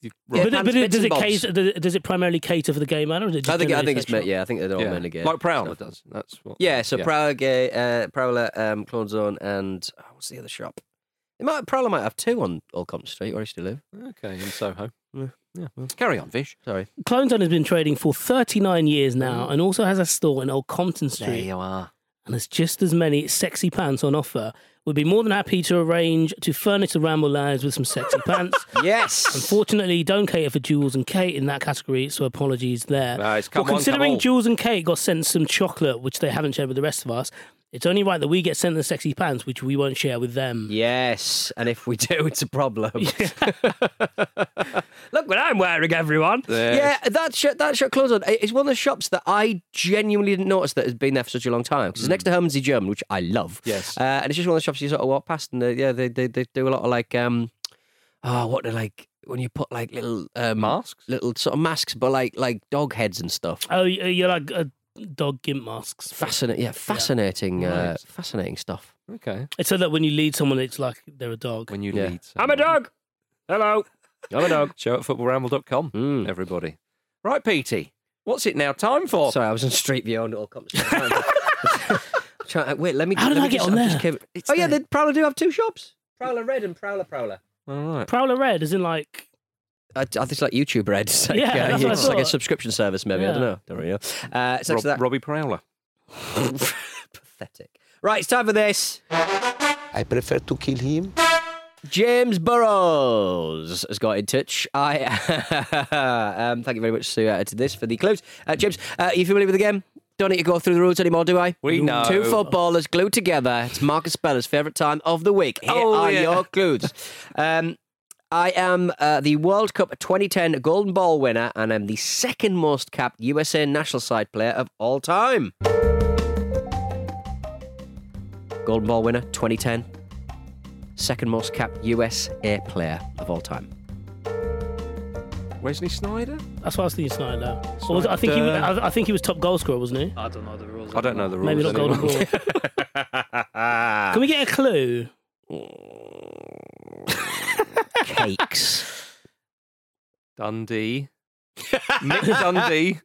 S1: You-
S3: Yeah,
S2: but but it,
S3: bits
S2: does
S3: and
S2: it
S3: bobs.
S2: cater, does it- does it primarily cater for the gay man, or is it just
S3: I think I think it's
S2: sex
S3: meant. Yeah, I think they're all
S1: yeah.
S3: mainly gay.
S1: like Prowler
S3: stuff.
S1: does. That's what.
S3: Yeah, so Prowler, gay, uh, Prowler, um, Clone Zone, and oh, what's the other shop? It might, Prowler might have two on Old Compton Street, where I used to live.
S1: Okay, in Soho.
S3: Yeah.
S1: Yeah. well, carry on, Vish.
S3: Sorry.
S2: Clone Zone has been trading for 39 years now and also has a store in Old Compton Street.
S1: There you are.
S2: and there's just as many sexy pants on offer. We'd be more than happy to arrange to furnish the Ramble Lives with some sexy pants.
S3: Yes.
S2: Unfortunately, don't cater for Jules and Kate in that category, so apologies there.
S1: It's come
S2: well,
S1: on, come
S2: considering
S1: all.
S2: Jules and Kate got sent some chocolate, which they haven't shared with the rest of us, it's only right that we get sent the sexy pants, which we won't share with them.
S3: Yes, and if we do, it's a problem. Look what I'm wearing, everyone.
S1: Yes.
S3: Yeah, that shop, that shop closed on. It's one of the shops that I genuinely didn't notice that has been there for such a long time time. 'Cause it's next to Herman ze German, which I love.
S1: Yes.
S3: uh, and it's just one of the shops you sort of walk past, and uh, yeah, they, they they do a lot of like um, oh, what they're like when you put like little um,
S1: Masks?
S3: little sort of masks, but like like dog heads and stuff.
S2: Oh, y- you're like uh, dog gimp masks.
S3: Fascinating, yeah, fascinating, uh,
S1: Right.
S3: fascinating stuff.
S1: Okay.
S2: It's so that when you lead someone, it's like they're a dog.
S1: When you
S3: Yeah.
S1: lead.
S3: I'm a dog. Hello, I'm a dog.
S1: Show at footballramble.com,
S3: Mm.
S1: everybody. Right, Petey. What's it now time for?
S3: Sorry, I was on Street View on all comes. Trying, wait, let me.
S2: How did
S3: let
S2: I get
S3: just,
S2: on
S3: I've just
S2: there?
S3: came- oh yeah, the Prowler do have two shops. Prowler Red and Prowler Prowler.
S1: All right.
S2: Prowler Red, as in like
S3: I, I think it's like YouTube Red. It's like,
S2: Yeah,
S3: uh,
S2: that's what I
S3: it's like a subscription service, maybe. I don't know. Don't really know. Uh, so
S1: Rob-
S3: that
S1: Robbie Prowler.
S3: pathetic. Right, it's time for this.
S9: I prefer to kill him.
S3: James Burrows has got in touch. I um, thank you very much to, uh, to this for the clues. Uh, James, uh, are you familiar with the game? Don't need to go through the rules anymore, do I?
S1: We know.
S3: Two footballers glued together. It's Marcus Speller's favourite time of the week. Here
S1: Oh,
S3: are
S1: yeah.
S3: your clues. Um, I am uh, the World Cup 2010 Golden Ball winner, and I'm the second most capped USA national side player of all time. Golden Ball winner 2010, second most capped USA player of all time.
S1: Wesley Sneijder?
S2: That's what I was thinking. Sneijder. Or was I think he. was- I, I think he was top goal scorer, wasn't he?
S10: I don't know the rules.
S1: I don't know the rules.
S2: Maybe not golden
S1: anymore.
S2: ball. Can we get a clue?
S3: Cakes.
S1: Dundee. Nick Dundee.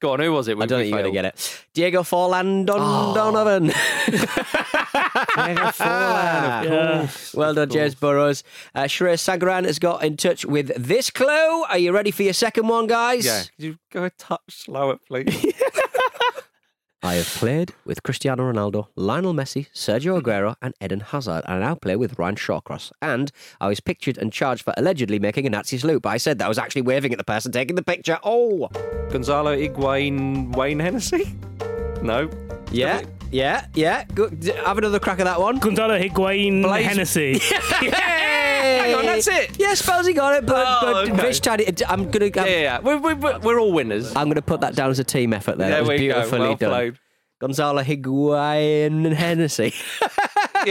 S1: Go on, who was it?
S3: I don't think you're going to get it. Diego Forlan Don
S1: Oh.
S3: Donovan.
S1: Diego Forlan, of
S2: Yeah.
S1: course.
S3: well done, James Burrows. Uh, Shreyas Sagaran has got in touch with this clue. Are you ready for your second one, guys?
S1: Yeah, could you go a touch slower, please?
S3: I have played with Cristiano Ronaldo, Lionel Messi, Sergio Aguero, and Eden Hazard, and I now play with Ryan Shawcross. And I was pictured and charged for allegedly making a Nazi salute, but I said that I was actually waving at the person taking the picture. Oh,
S1: Gonzalo Higuain, Wayne Hennessy? No.
S3: yeah, yeah, yeah. Good. Have another crack at that one.
S2: Gonzalo Higuain
S1: Blaise-
S2: Hennessy.
S1: Hang on, that's it.
S3: Yeah, Spelsy got it, but,
S1: Oh,
S3: but
S1: okay.
S3: Vish tried it. I'm gonna.
S1: Yeah,
S3: I'm,
S1: yeah, yeah. We're, we're, we're all winners.
S3: I'm gonna put that down as a team effort. There,
S1: There
S3: that was
S1: we go.
S3: beautifully
S1: Well
S3: done.
S1: played.
S3: Gonzalo Higuain and Hennessy.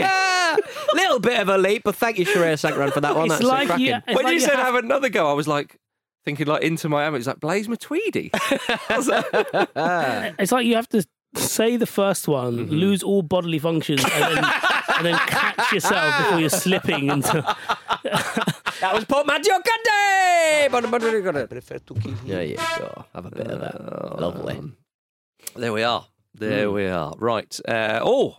S3: Little bit of a leap, but thank you, Sheree Sagaran, for that one.
S2: It's
S3: That's
S2: like
S3: cracking.
S2: you- it's
S1: when
S2: like
S1: you said
S2: have-
S1: have another go, I was like thinking like Inter Miami. It's like Blaise Matuidi. I was like,
S2: It's like you have to say the first one,
S1: Mm-hmm.
S2: lose all bodily functions, and then, and then catch yourself before you're slipping into.
S3: That was Paul Maggio Conte! There you go. Have a bit of that. Lovely.
S1: there we are. There we are. Right. Uh, oh,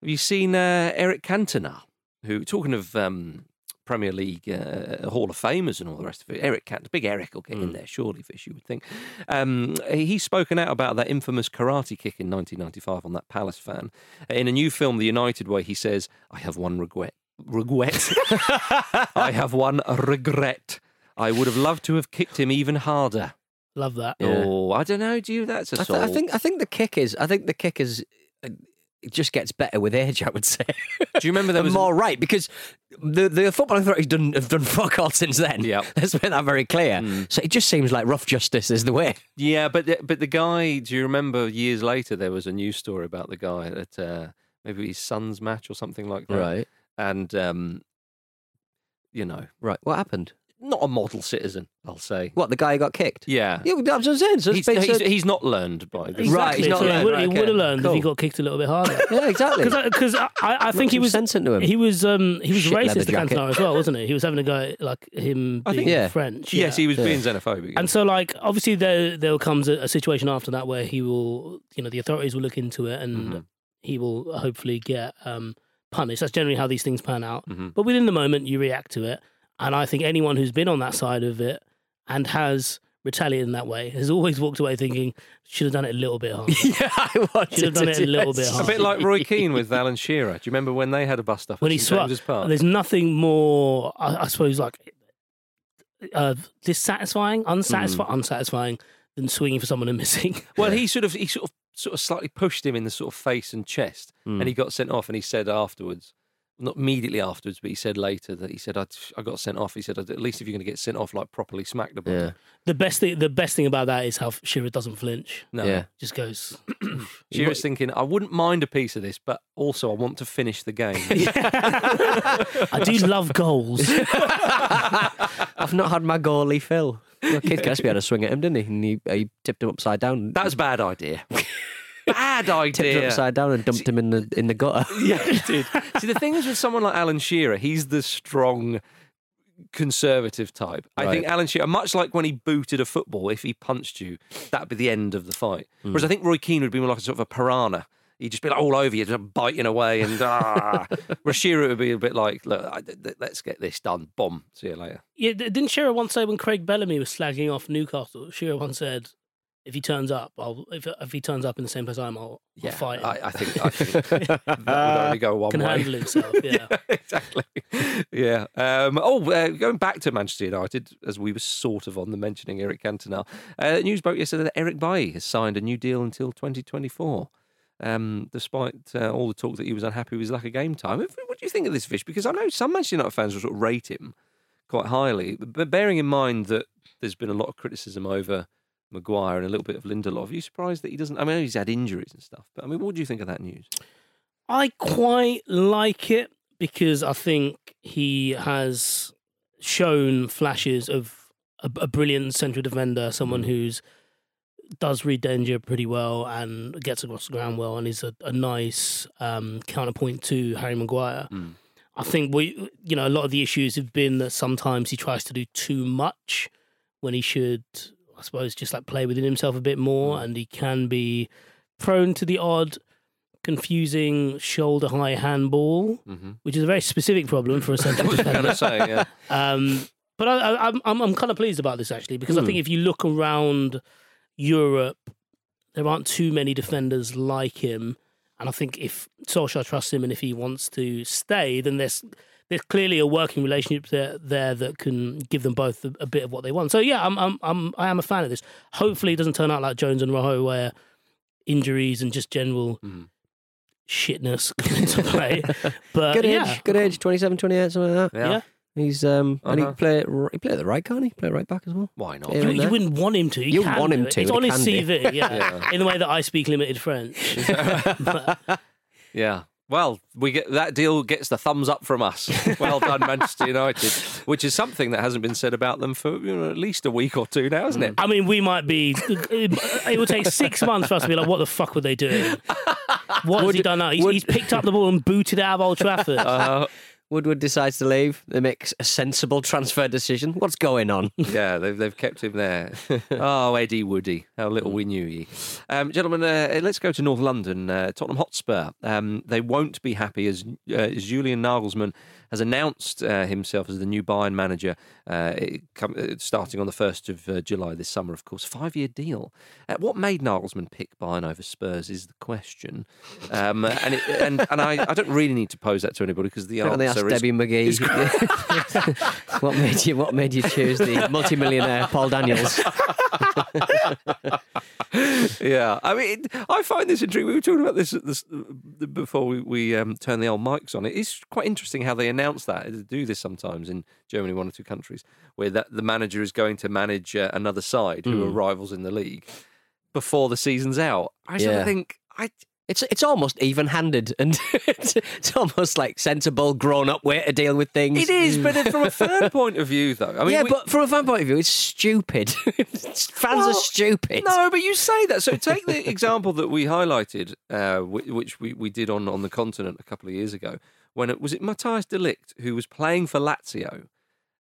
S1: have you seen uh, Eric Cantona? Who talking of um, Premier League uh, Hall of Famers and all the rest of it? Eric Cantona, big Eric will get in there surely, Vish. You would think. Um, he's spoken out about that infamous karate kick in 1995 on that Palace fan. In a new film, The United Way, he says, "I have one regret." Regret. I have one regret. I would have loved to have kicked him even harder.
S2: Love that.
S3: Yeah.
S1: Oh, I don't know. Do you? That's
S3: I,
S1: a
S3: th- I think I think the kick is I think the kick is uh, it just gets better with age. I would say.
S1: Do you remember there was
S3: more right because the the football authorities done have done fuck all since then.
S1: Yeah,
S3: let's make that very clear. So it just seems like rough justice is the way.
S1: Yeah, but the, but the guy. Do you remember years later there was a news story about the guy that uh, maybe his son's match or something like that,
S3: Right.
S1: And um, you know,
S3: Right. What happened?
S1: Not a model citizen, I'll say.
S3: What the guy who got kicked?
S1: Yeah,
S3: Yeah, that's what I'm saying. So
S1: he's, he's,
S3: so-
S1: he's not learned by this.
S3: Right, he's not
S2: so
S3: learned,
S2: He would,
S3: right,
S2: he
S3: okay.
S2: would have learned if he got kicked a little bit harder.
S3: yeah, exactly.
S2: Because I, I, I think he was
S3: sense into him.
S2: He was um he was
S3: Shit
S2: racist to
S3: jacket.
S2: Cantona as well, wasn't he? He was having a go at, like him being
S1: think-
S3: Yeah.
S2: French.
S1: Yes,
S2: yeah.
S1: he was being xenophobic.
S2: And so, like, obviously, there there comes a, a situation after that where he will, you know, the authorities will look into it and
S1: Mm-hmm.
S2: he will hopefully get um, punished. That's generally how these things pan out.
S1: Mhm.
S2: But within the moment, you react to it, and I think anyone who's been on that side of it and has retaliated in that way has always walked away thinking should have done it a little bit harder.
S3: yeah, I wanted
S2: Should have done it a little
S3: this.
S2: bit
S1: a bit like Roy Keane with Alan Shearer. Do you remember when they had a bust up
S2: when he
S1: St
S2: swapped.
S1: James's
S2: There's nothing more, I, I suppose, like uh, dissatisfying, unsatisfying, unsatisfying than swinging for someone and missing.
S1: Well, he sort of he sort of sort of slightly pushed him in the sort of face and chest,
S3: Hmm.
S1: and he got sent off. And he said afterwards, not immediately afterwards, but he said later that he said I, I got sent off. He said at least if you're going to get sent off, like properly smack the ball.
S3: Yeah.
S2: The best thing, the best thing about that is how Shearer doesn't flinch.
S1: No.
S3: Yeah.
S2: Just goes.
S1: Shearer's thinking, I wouldn't mind a piece of this, but also I want to finish the game.
S2: I do love goals.
S3: I've not had my goalie fill. Your kid Gillespie had a swing at him, didn't he? And he, he tipped him upside down.
S1: That's a bad idea. Bad idea.
S3: tipped him upside down and dumped him in the in the gutter.
S1: Yeah, he did. See, the thing is with someone like Alan Shearer, he's the strong conservative type. I think Alan Shearer, much like when he booted a football, if he punched you, that'd be the end of the fight.
S3: Hmm.
S1: Whereas I think Roy Keane would be more like a sort of a piranha. He'd just be like all over you, just biting away, and ah. Whereas Shearer would be a bit like, look, I, th- let's get this done. Bomb. See you later.
S2: yeah, didn't Shearer once say when Craig Bellamy was slagging off Newcastle? Shearer once said, if he turns up, I'll if if he turns up in the same place I'm, I'll,
S1: Yeah,
S2: I'll fight him.
S1: I, I think, I think that would only go one
S2: Can
S1: way.
S2: handle himself, yeah.
S1: exactly. Yeah. Um, oh, uh, going back to Manchester United, as we were sort of on the mentioning Eric Cantona, uh, news broke yesterday that Eric Bailly has signed a new deal until 2024. Um, despite uh, all the talk that he was unhappy with his lack of game time, what do you think of this, Vish? Because I know some Manchester United fans will sort of rate him quite highly, but bearing in mind that there's been a lot of criticism over Maguire and a little bit of Lindelof, are you surprised that he doesn't? I mean, he's had injuries and stuff, but I mean, what do you think of that news?
S2: I quite like it because I think he has shown flashes of a, a brilliant central defender, someone who's does read danger pretty well and gets across the ground well, and is a, a nice um, counterpoint to Harry Maguire. I think we, you know, a lot of the issues have been that sometimes he tries to do too much when he should, I suppose, just like play within himself a bit more, and he can be prone to the odd confusing shoulder high handball, which is a very specific problem for a central defender.
S1: say, yeah.
S2: Um, but I, I, I'm I'm, I'm kind of pleased about this actually because I
S1: Hmm.
S2: think if you look around Europe, there aren't too many defenders like him, and I think if Solskjaer trusts him and if he wants to stay, then there's there's clearly a working relationship there there that can give them both a, a bit of what they want. So yeah, I'm I'm I'm I am a fan of this. Hopefully, it doesn't turn out like Jones and Rojo where injuries and just general shitness come into play. But
S3: good age,
S2: yeah,
S3: good age, 27, 28, something like that.
S2: Yeah. Yeah.
S3: He's um, and he
S2: Uh-huh.
S3: play he play at the right, can't he? Play right back as well.
S1: Why not?
S2: You, you wouldn't want him to. He
S3: You
S2: can
S3: want him
S2: it.
S3: to,
S2: It's on his. CV, yeah.
S1: Yeah.
S2: In the way that I speak limited French.
S1: Yeah. Well, we get that deal gets the thumbs up from us. Well done, Manchester United, which is something that hasn't been said about them for you know, at least a week or two now, hasn't it?
S2: I mean, we might be. It would take six months for us to be like, "What the fuck were they doing? What has he done now? He's,
S3: would-
S2: he's picked up the ball and booted out of Old Trafford."
S3: Uh, Woodward decides to leave. They make a sensible transfer decision. What's going on?
S1: Yeah, they've, they've kept him there. oh, Eddie Woody, how little we knew ye. Um, gentlemen, uh, let's go to North London. Uh, Tottenham Hotspur. Um, they won't be happy as, uh, as Julian Nagelsmann has announced uh, himself as the new Bayern manager, uh, come, uh, starting on the 1st of uh, July this summer, of course. Five year deal. Uh, what made Nagelsmann pick Bayern over Spurs is the question. Um, and it, and, and I, I don't really need to pose that to anybody because the answer
S3: asked
S1: is
S3: Debbie
S1: is
S3: McGee. what made you? What made you choose the multimillionaire Paul Daniels?
S1: yeah, I mean, I find this intriguing. We were talking about this, this before we, we um, turn the old mics on. It's quite interesting how they announce that. They do this sometimes in Germany, one or two countries, where that the manager is going to manage uh, another side who are
S3: Mm.
S1: rivals in the league before the season's out. I sort
S3: Yeah.
S1: of think I.
S3: It's it's almost even handed and it's, it's almost like sensible, grown up way to deal with things.
S1: It is, but from a fan point of view, though. I mean,
S3: yeah,
S1: we-
S3: but from a fan point of view, it's stupid. Fans
S1: Well,
S3: are stupid.
S1: No, but you say that. So take the example that we highlighted, uh, which we, we did on, on the continent a couple of years ago. When it was it Matthijs de Ligt who was playing for Lazio,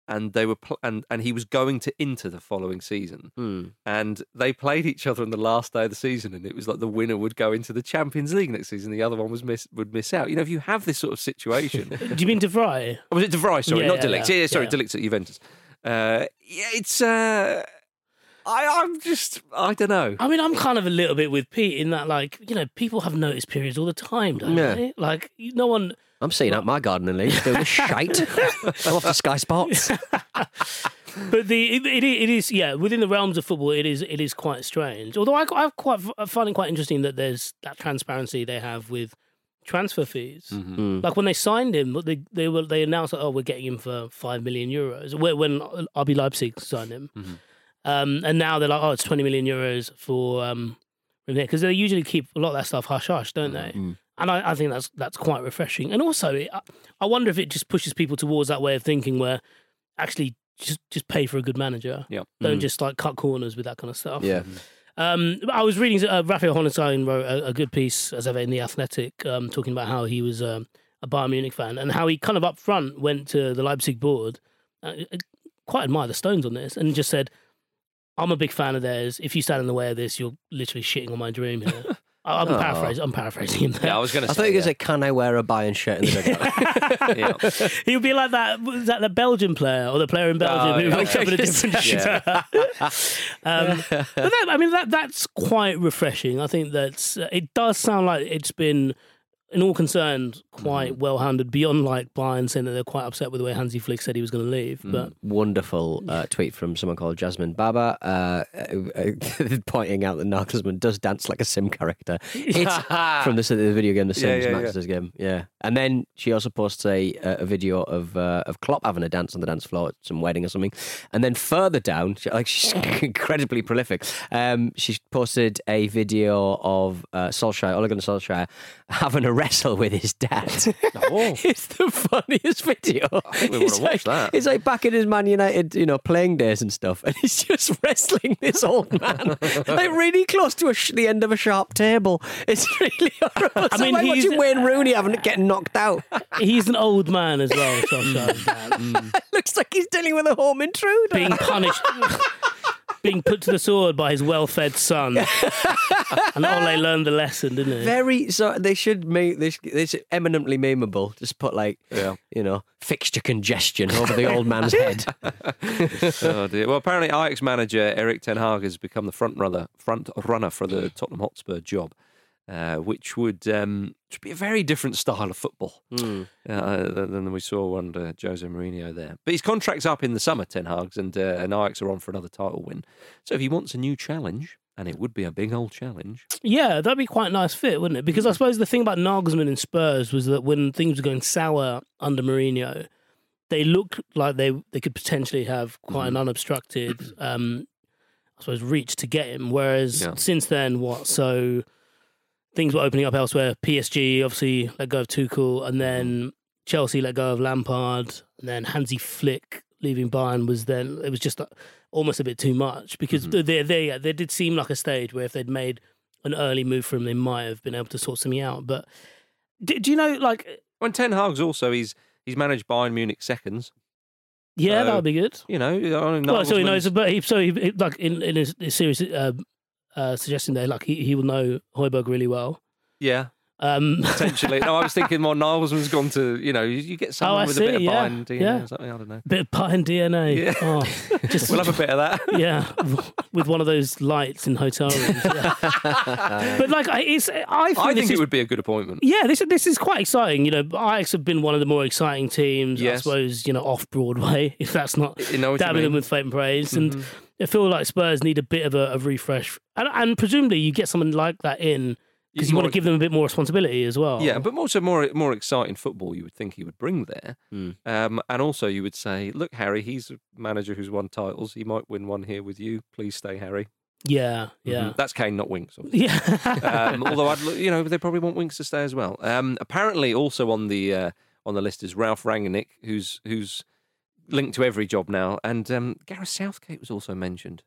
S1: and they were pl- and and he was going to Inter the following season,
S3: Hmm.
S1: and they played each other on the last day of the season, and it was like the winner would go into the Champions League next season, the other one was miss would miss out. You know, if you have this sort of situation,
S2: Do you mean De Vrij?
S1: Oh, was it De Vrij? Sorry,
S2: Yeah,
S1: not
S2: yeah,
S1: de Ligt.
S2: yeah.
S1: Yeah, sorry,
S2: Yeah.
S1: de Ligt's at Juventus. Uh, yeah, it's. Uh, I, I'm just. I don't know.
S2: I mean, I'm kind of a little bit with Pete in that, like, you know, people have notice periods all the time, don't
S3: Yeah.
S2: they? Like, no one.
S3: I'm seeing out my garden gardening leave doing this shite. I'm off to Sky Sports.
S2: But the it, it, it is yeah within the realms of football it is it is quite strange. Although I I quite I find it quite interesting that there's that transparency they have with transfer fees.
S3: Mm.
S2: Like when they signed him, they they were they announced that oh we're getting him for five million euros. When when RB Leipzig signed him, um, and now they're like oh it's twenty million euros for um because they usually keep a lot of that stuff hush hush, don't they? And I, I think that's that's quite refreshing. And also, it, I- I wonder if it just pushes people towards that way of thinking where actually just just pay for a good manager.
S1: Yeah.
S2: Don't
S3: Mm.
S2: just like cut corners with that kind of stuff.
S3: Yeah.
S2: Um, I was reading uh, Raphael Honigstein wrote a, a good piece as ever in the Athletic, um, talking about how he was um, a Bayern Munich fan and how he kind of up front went to the Leipzig board. Uh, I quite admire the Stones on this, and just said, "I'm a big fan of theirs. If you stand in the way of this, you're literally shitting on my dream here." I'm
S3: Oh.
S2: paraphrasing. I'm paraphrasing him there.
S1: Yeah, I was going
S3: I
S1: to
S3: thought
S1: say.
S3: you were going to say, can I wear a Bayern shirt in the dugout?
S1: yeah.
S2: He'll be like that. Was that the Belgian player or the player in Belgium
S1: Oh,
S2: who
S1: yeah.
S2: wakes up a different shirt? um, but that, I mean, that that's quite refreshing. I think that uh, it. Does sound like it's been, in all concerned, quite
S1: Mm-hmm.
S2: well handled. Beyond like Bayern saying that they're quite upset with the way Hansi Flick said he was going to leave.
S1: Mm.
S2: But
S3: Wonderful uh, tweet from someone called Jasmine Baba, uh, uh, pointing out that Nagelsmann does dance like a sim character. It's from the, the video game, The Sims
S1: yeah, yeah.
S3: Maxis game. Yeah, and then she also posts a a video of uh, of Klopp having a dance on the dance floor at some wedding or something, and then further down, she, like she's incredibly prolific. Um, she posted a video of uh, Solskjaer, Ole Gunnar Solskjaer, having a wrestle with his dad. Oh. it's the funniest video.
S1: think we wanna watch
S3: like-
S1: that.
S3: It's like back in his Man United, you know, playing days and stuff, and he's just wrestling this old man, like really close to a sh- the end of a sharp table. It's really horrible. I
S2: mean,
S3: mean, like
S2: he's-
S3: watching Wayne Rooney having getting knocked out.
S2: he's an old man as well. Solskjaer's dad.
S3: Looks like he's dealing with a home intruder.
S2: being punished, being put to the sword by his well-fed son. and Ole learned the lesson, didn't he?
S3: Very so they should make this this eminently memeable. Just put like
S1: Yeah.
S3: you know fixture congestion over the old man's head.
S1: oh dear. Well, apparently Ajax manager Erik Ten Hag has become the front runner, front runner for the Tottenham Hotspur job, uh, which would um, should be a very different style of football
S3: Hmm.
S1: uh, than than we saw under Jose Mourinho there. But his contract's up in the summer, Ten Hag's, and, uh, and Ajax are on for another title win. So if he wants a new challenge, and it would be a big old challenge,
S2: Yeah, that'd be quite a nice fit, wouldn't it? Because I suppose the thing about Nagelsmann and Spurs was that when things were going sour under Mourinho, they looked like they they could potentially have quite an unobstructed, um, I suppose, reach to get him. Whereas
S1: Yeah.
S2: since then, what? So things were opening up elsewhere. PSG obviously let go of Tuchel, and then Chelsea let go of Lampard, and then Hansi Flick leaving Bayern was then it was just uh, almost a bit too much because
S1: Mm-hmm.
S2: there yeah, there did seem like a stage where if they'd made an early move for him, they might have been able to sort something out. But do, do you know, like,
S1: when Ten Hag's also he's he's managed Bayern Munich seconds.
S2: yeah,
S1: So,
S2: that would be good.
S1: You know,
S2: Well, so he knows, but he so he- like in in his, his series uh, uh, suggestion there, like he, he will know Højbjerg really well.
S1: Yeah,
S2: Um,
S1: potentially. no, I was thinking more Nagelsmann's gone to, you know, you, get someone
S2: Oh,
S1: with a bit of
S2: see, yeah,
S1: Bayern DNA
S2: yeah.
S1: or something, I don't know.
S2: bit of Bayern DNA.
S1: Yeah.
S2: Oh, just
S1: We'll have a bit of that.
S2: yeah, with one of those lights in hotel rooms. Yeah. but like, I- it's I think,
S1: I think
S2: is
S1: it would be a good appointment.
S2: Yeah, this this is quite exciting. You know, Ajax have been one of the more exciting teams, I suppose. You know, off Broadway, if that's not
S1: You know
S2: dabbing them with fate and praise.
S1: Mhm.
S2: And I feel like Spurs need a bit of a, a refresh, and, and presumably you get someone like that in because you want to give them a bit more responsibility as well.
S1: Yeah, but also more more exciting football you would think he would bring there.
S3: Hmm.
S1: Um, and also you would say, look, Harry, he's a manager who's won titles. He might win one here with you. Please stay, Harry.
S2: yeah, yeah,
S1: Mhm. That's Kane, not Winks. obviously.
S2: yeah.
S1: um, although I'd, you know, they probably want Winks to stay as well. Um, apparently, also on the uh, on the list is Ralf Rangnick, who's who's linked to every job now, and um, Gareth Southgate was also mentioned.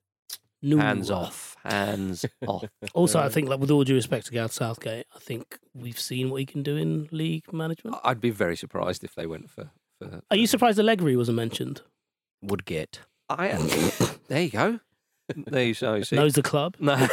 S2: No.
S1: Hands off, hands off.
S2: Also, I think, like with all due respect to Gareth Southgate, I think we've seen what he can do in league management.
S1: I'd be very surprised if they went for. for
S2: Are you surprised Allegri wasn't mentioned?
S3: Woodgate.
S1: I am. there you go. There you so you see.
S2: Knows the club,
S1: No.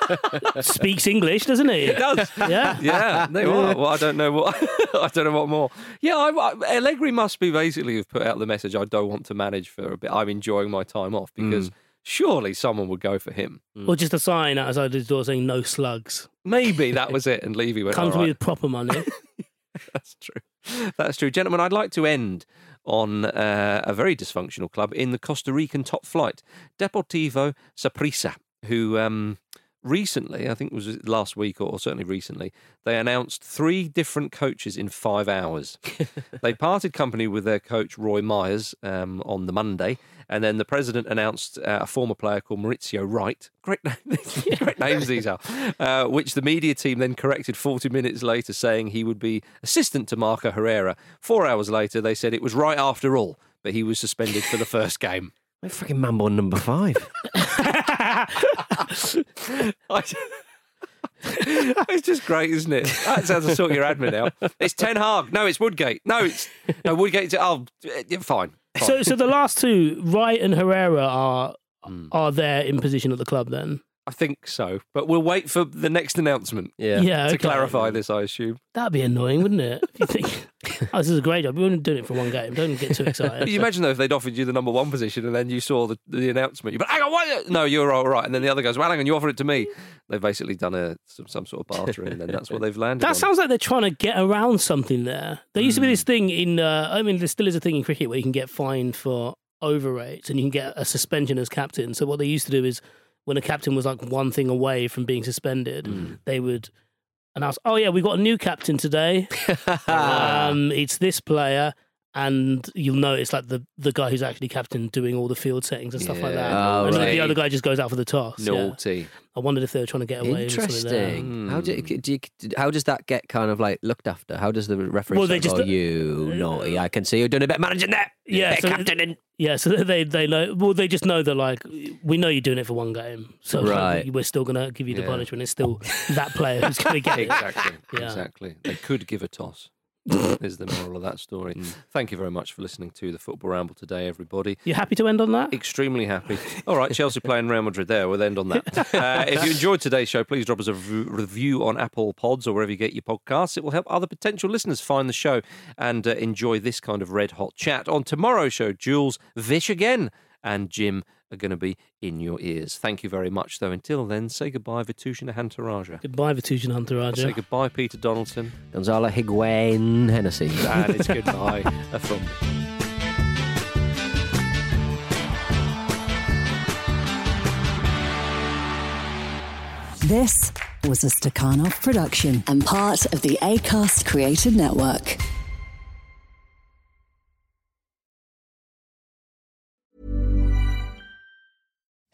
S2: speaks English, doesn't he?
S1: It does.
S2: Yeah.
S1: Yeah, they are. Well, I don't know what. I don't know what more. Yeah, I, I, Allegri must be basically have put out the message. I don't want to manage for a bit. I'm enjoying my time off because mm. Surely someone would go for him.
S2: Or just a sign outside his door saying "No slugs."
S1: Maybe that was it. And Levy went.
S2: Come
S1: "All
S2: to me with proper money.
S1: That's true. That's true. Gentlemen, I'd like to end on uh, a very dysfunctional club in the Costa Rican top flight, Deportivo Saprissa, who um, recently, I think it was last week or certainly recently, they announced three different coaches in five hours. they parted company with their coach, Roy Myers, um, on the Monday. And then the president announced uh, a former player called Mauricio Wright. Great, great names these are. Uh, which the media team then corrected 40 minutes later, saying he would be assistant to Marco Herrera. Four hours later, they said it was right after all, but he was suspended for the first game.
S3: My fucking Mambo number five.
S1: It's just great, isn't it? That's how to sort your admin out. It's Ten Hag. No, it's Woodgate. No, it's no Woodgate. Oh, fine. fine.
S2: so, so the last two, Wright and Herrera, are
S1: Hmm.
S2: are there in position at the club then?
S1: I think so, but we'll wait for the next announcement.
S3: Yeah,
S2: Yeah,
S1: to
S2: okay.
S1: clarify this, I assume.
S2: That'd be annoying, wouldn't it? If you think, oh, this is a great job. We're only doing it for one game. Don't get too excited.
S1: you imagine though if they'd offered you the number one position and then you saw the, the announcement, you but hang on, what? No, you're all right, and then the other goes, well, hang on, you offered it to me. They've basically done a some, some sort of bartering, and then that's what they've landed.
S2: That
S1: on.
S2: sounds like they're trying to get around something there. There used to be
S1: Hmm.
S2: this thing in, uh, I mean, there still is a thing in cricket where you can get fined for overrates and you can get a suspension as captain. So what they used to do is when a captain was like one thing away from being suspended,
S1: Hmm.
S2: they would announce, "Oh yeah, we've got a new captain today. um, it's this player." And you'll know it's like the, the guy who's actually captain doing all the field settings and stuff like that.
S3: Oh,
S2: and
S3: right.
S2: the other guy just goes out for the toss. yeah.
S1: Naughty.
S2: I wondered if they were trying to get away with something there.
S3: Interesting. Hmm. How do, you, do you, how does that get kind of like looked after? How does the referee
S2: Well, they just- oh,
S3: go, you uh, naughty? I can see you're doing a bit managing there.
S2: Yeah,
S3: bit
S2: so-
S3: captaining.
S2: Yeah, so they they know. Well, they just know that like we know you're doing it for one game, so like, we're still gonna give you the
S1: Yeah.
S2: punishment. It's still that player who's gonna get it.
S1: exactly,
S2: Yeah.
S1: exactly. They could give a toss. Is the moral of that story. Thank you very much for listening to the Football Ramble today, everybody.
S2: You happy to end on that?
S1: Extremely happy. All right, Chelsea playing Real Madrid there. We'll end on that. Uh, if you enjoyed today's show, please drop us a review on Apple Pods or wherever you get your podcasts. It will help other potential listeners find the show and uh, enjoy this kind of red hot chat. On tomorrow's show, Jules, Vish again, and Jim are going to be in your ears. Thank you very much, though. Until then, say goodbye, Vithushan Ehantharajah.
S2: Goodbye, Vithushan Hunter
S1: Say goodbye, Peter Donaldson.
S3: Gonzalo Higuain Hennessy.
S1: And it's goodbye from
S11: This was a Stakhanov production and part of the ACAST Creative Network.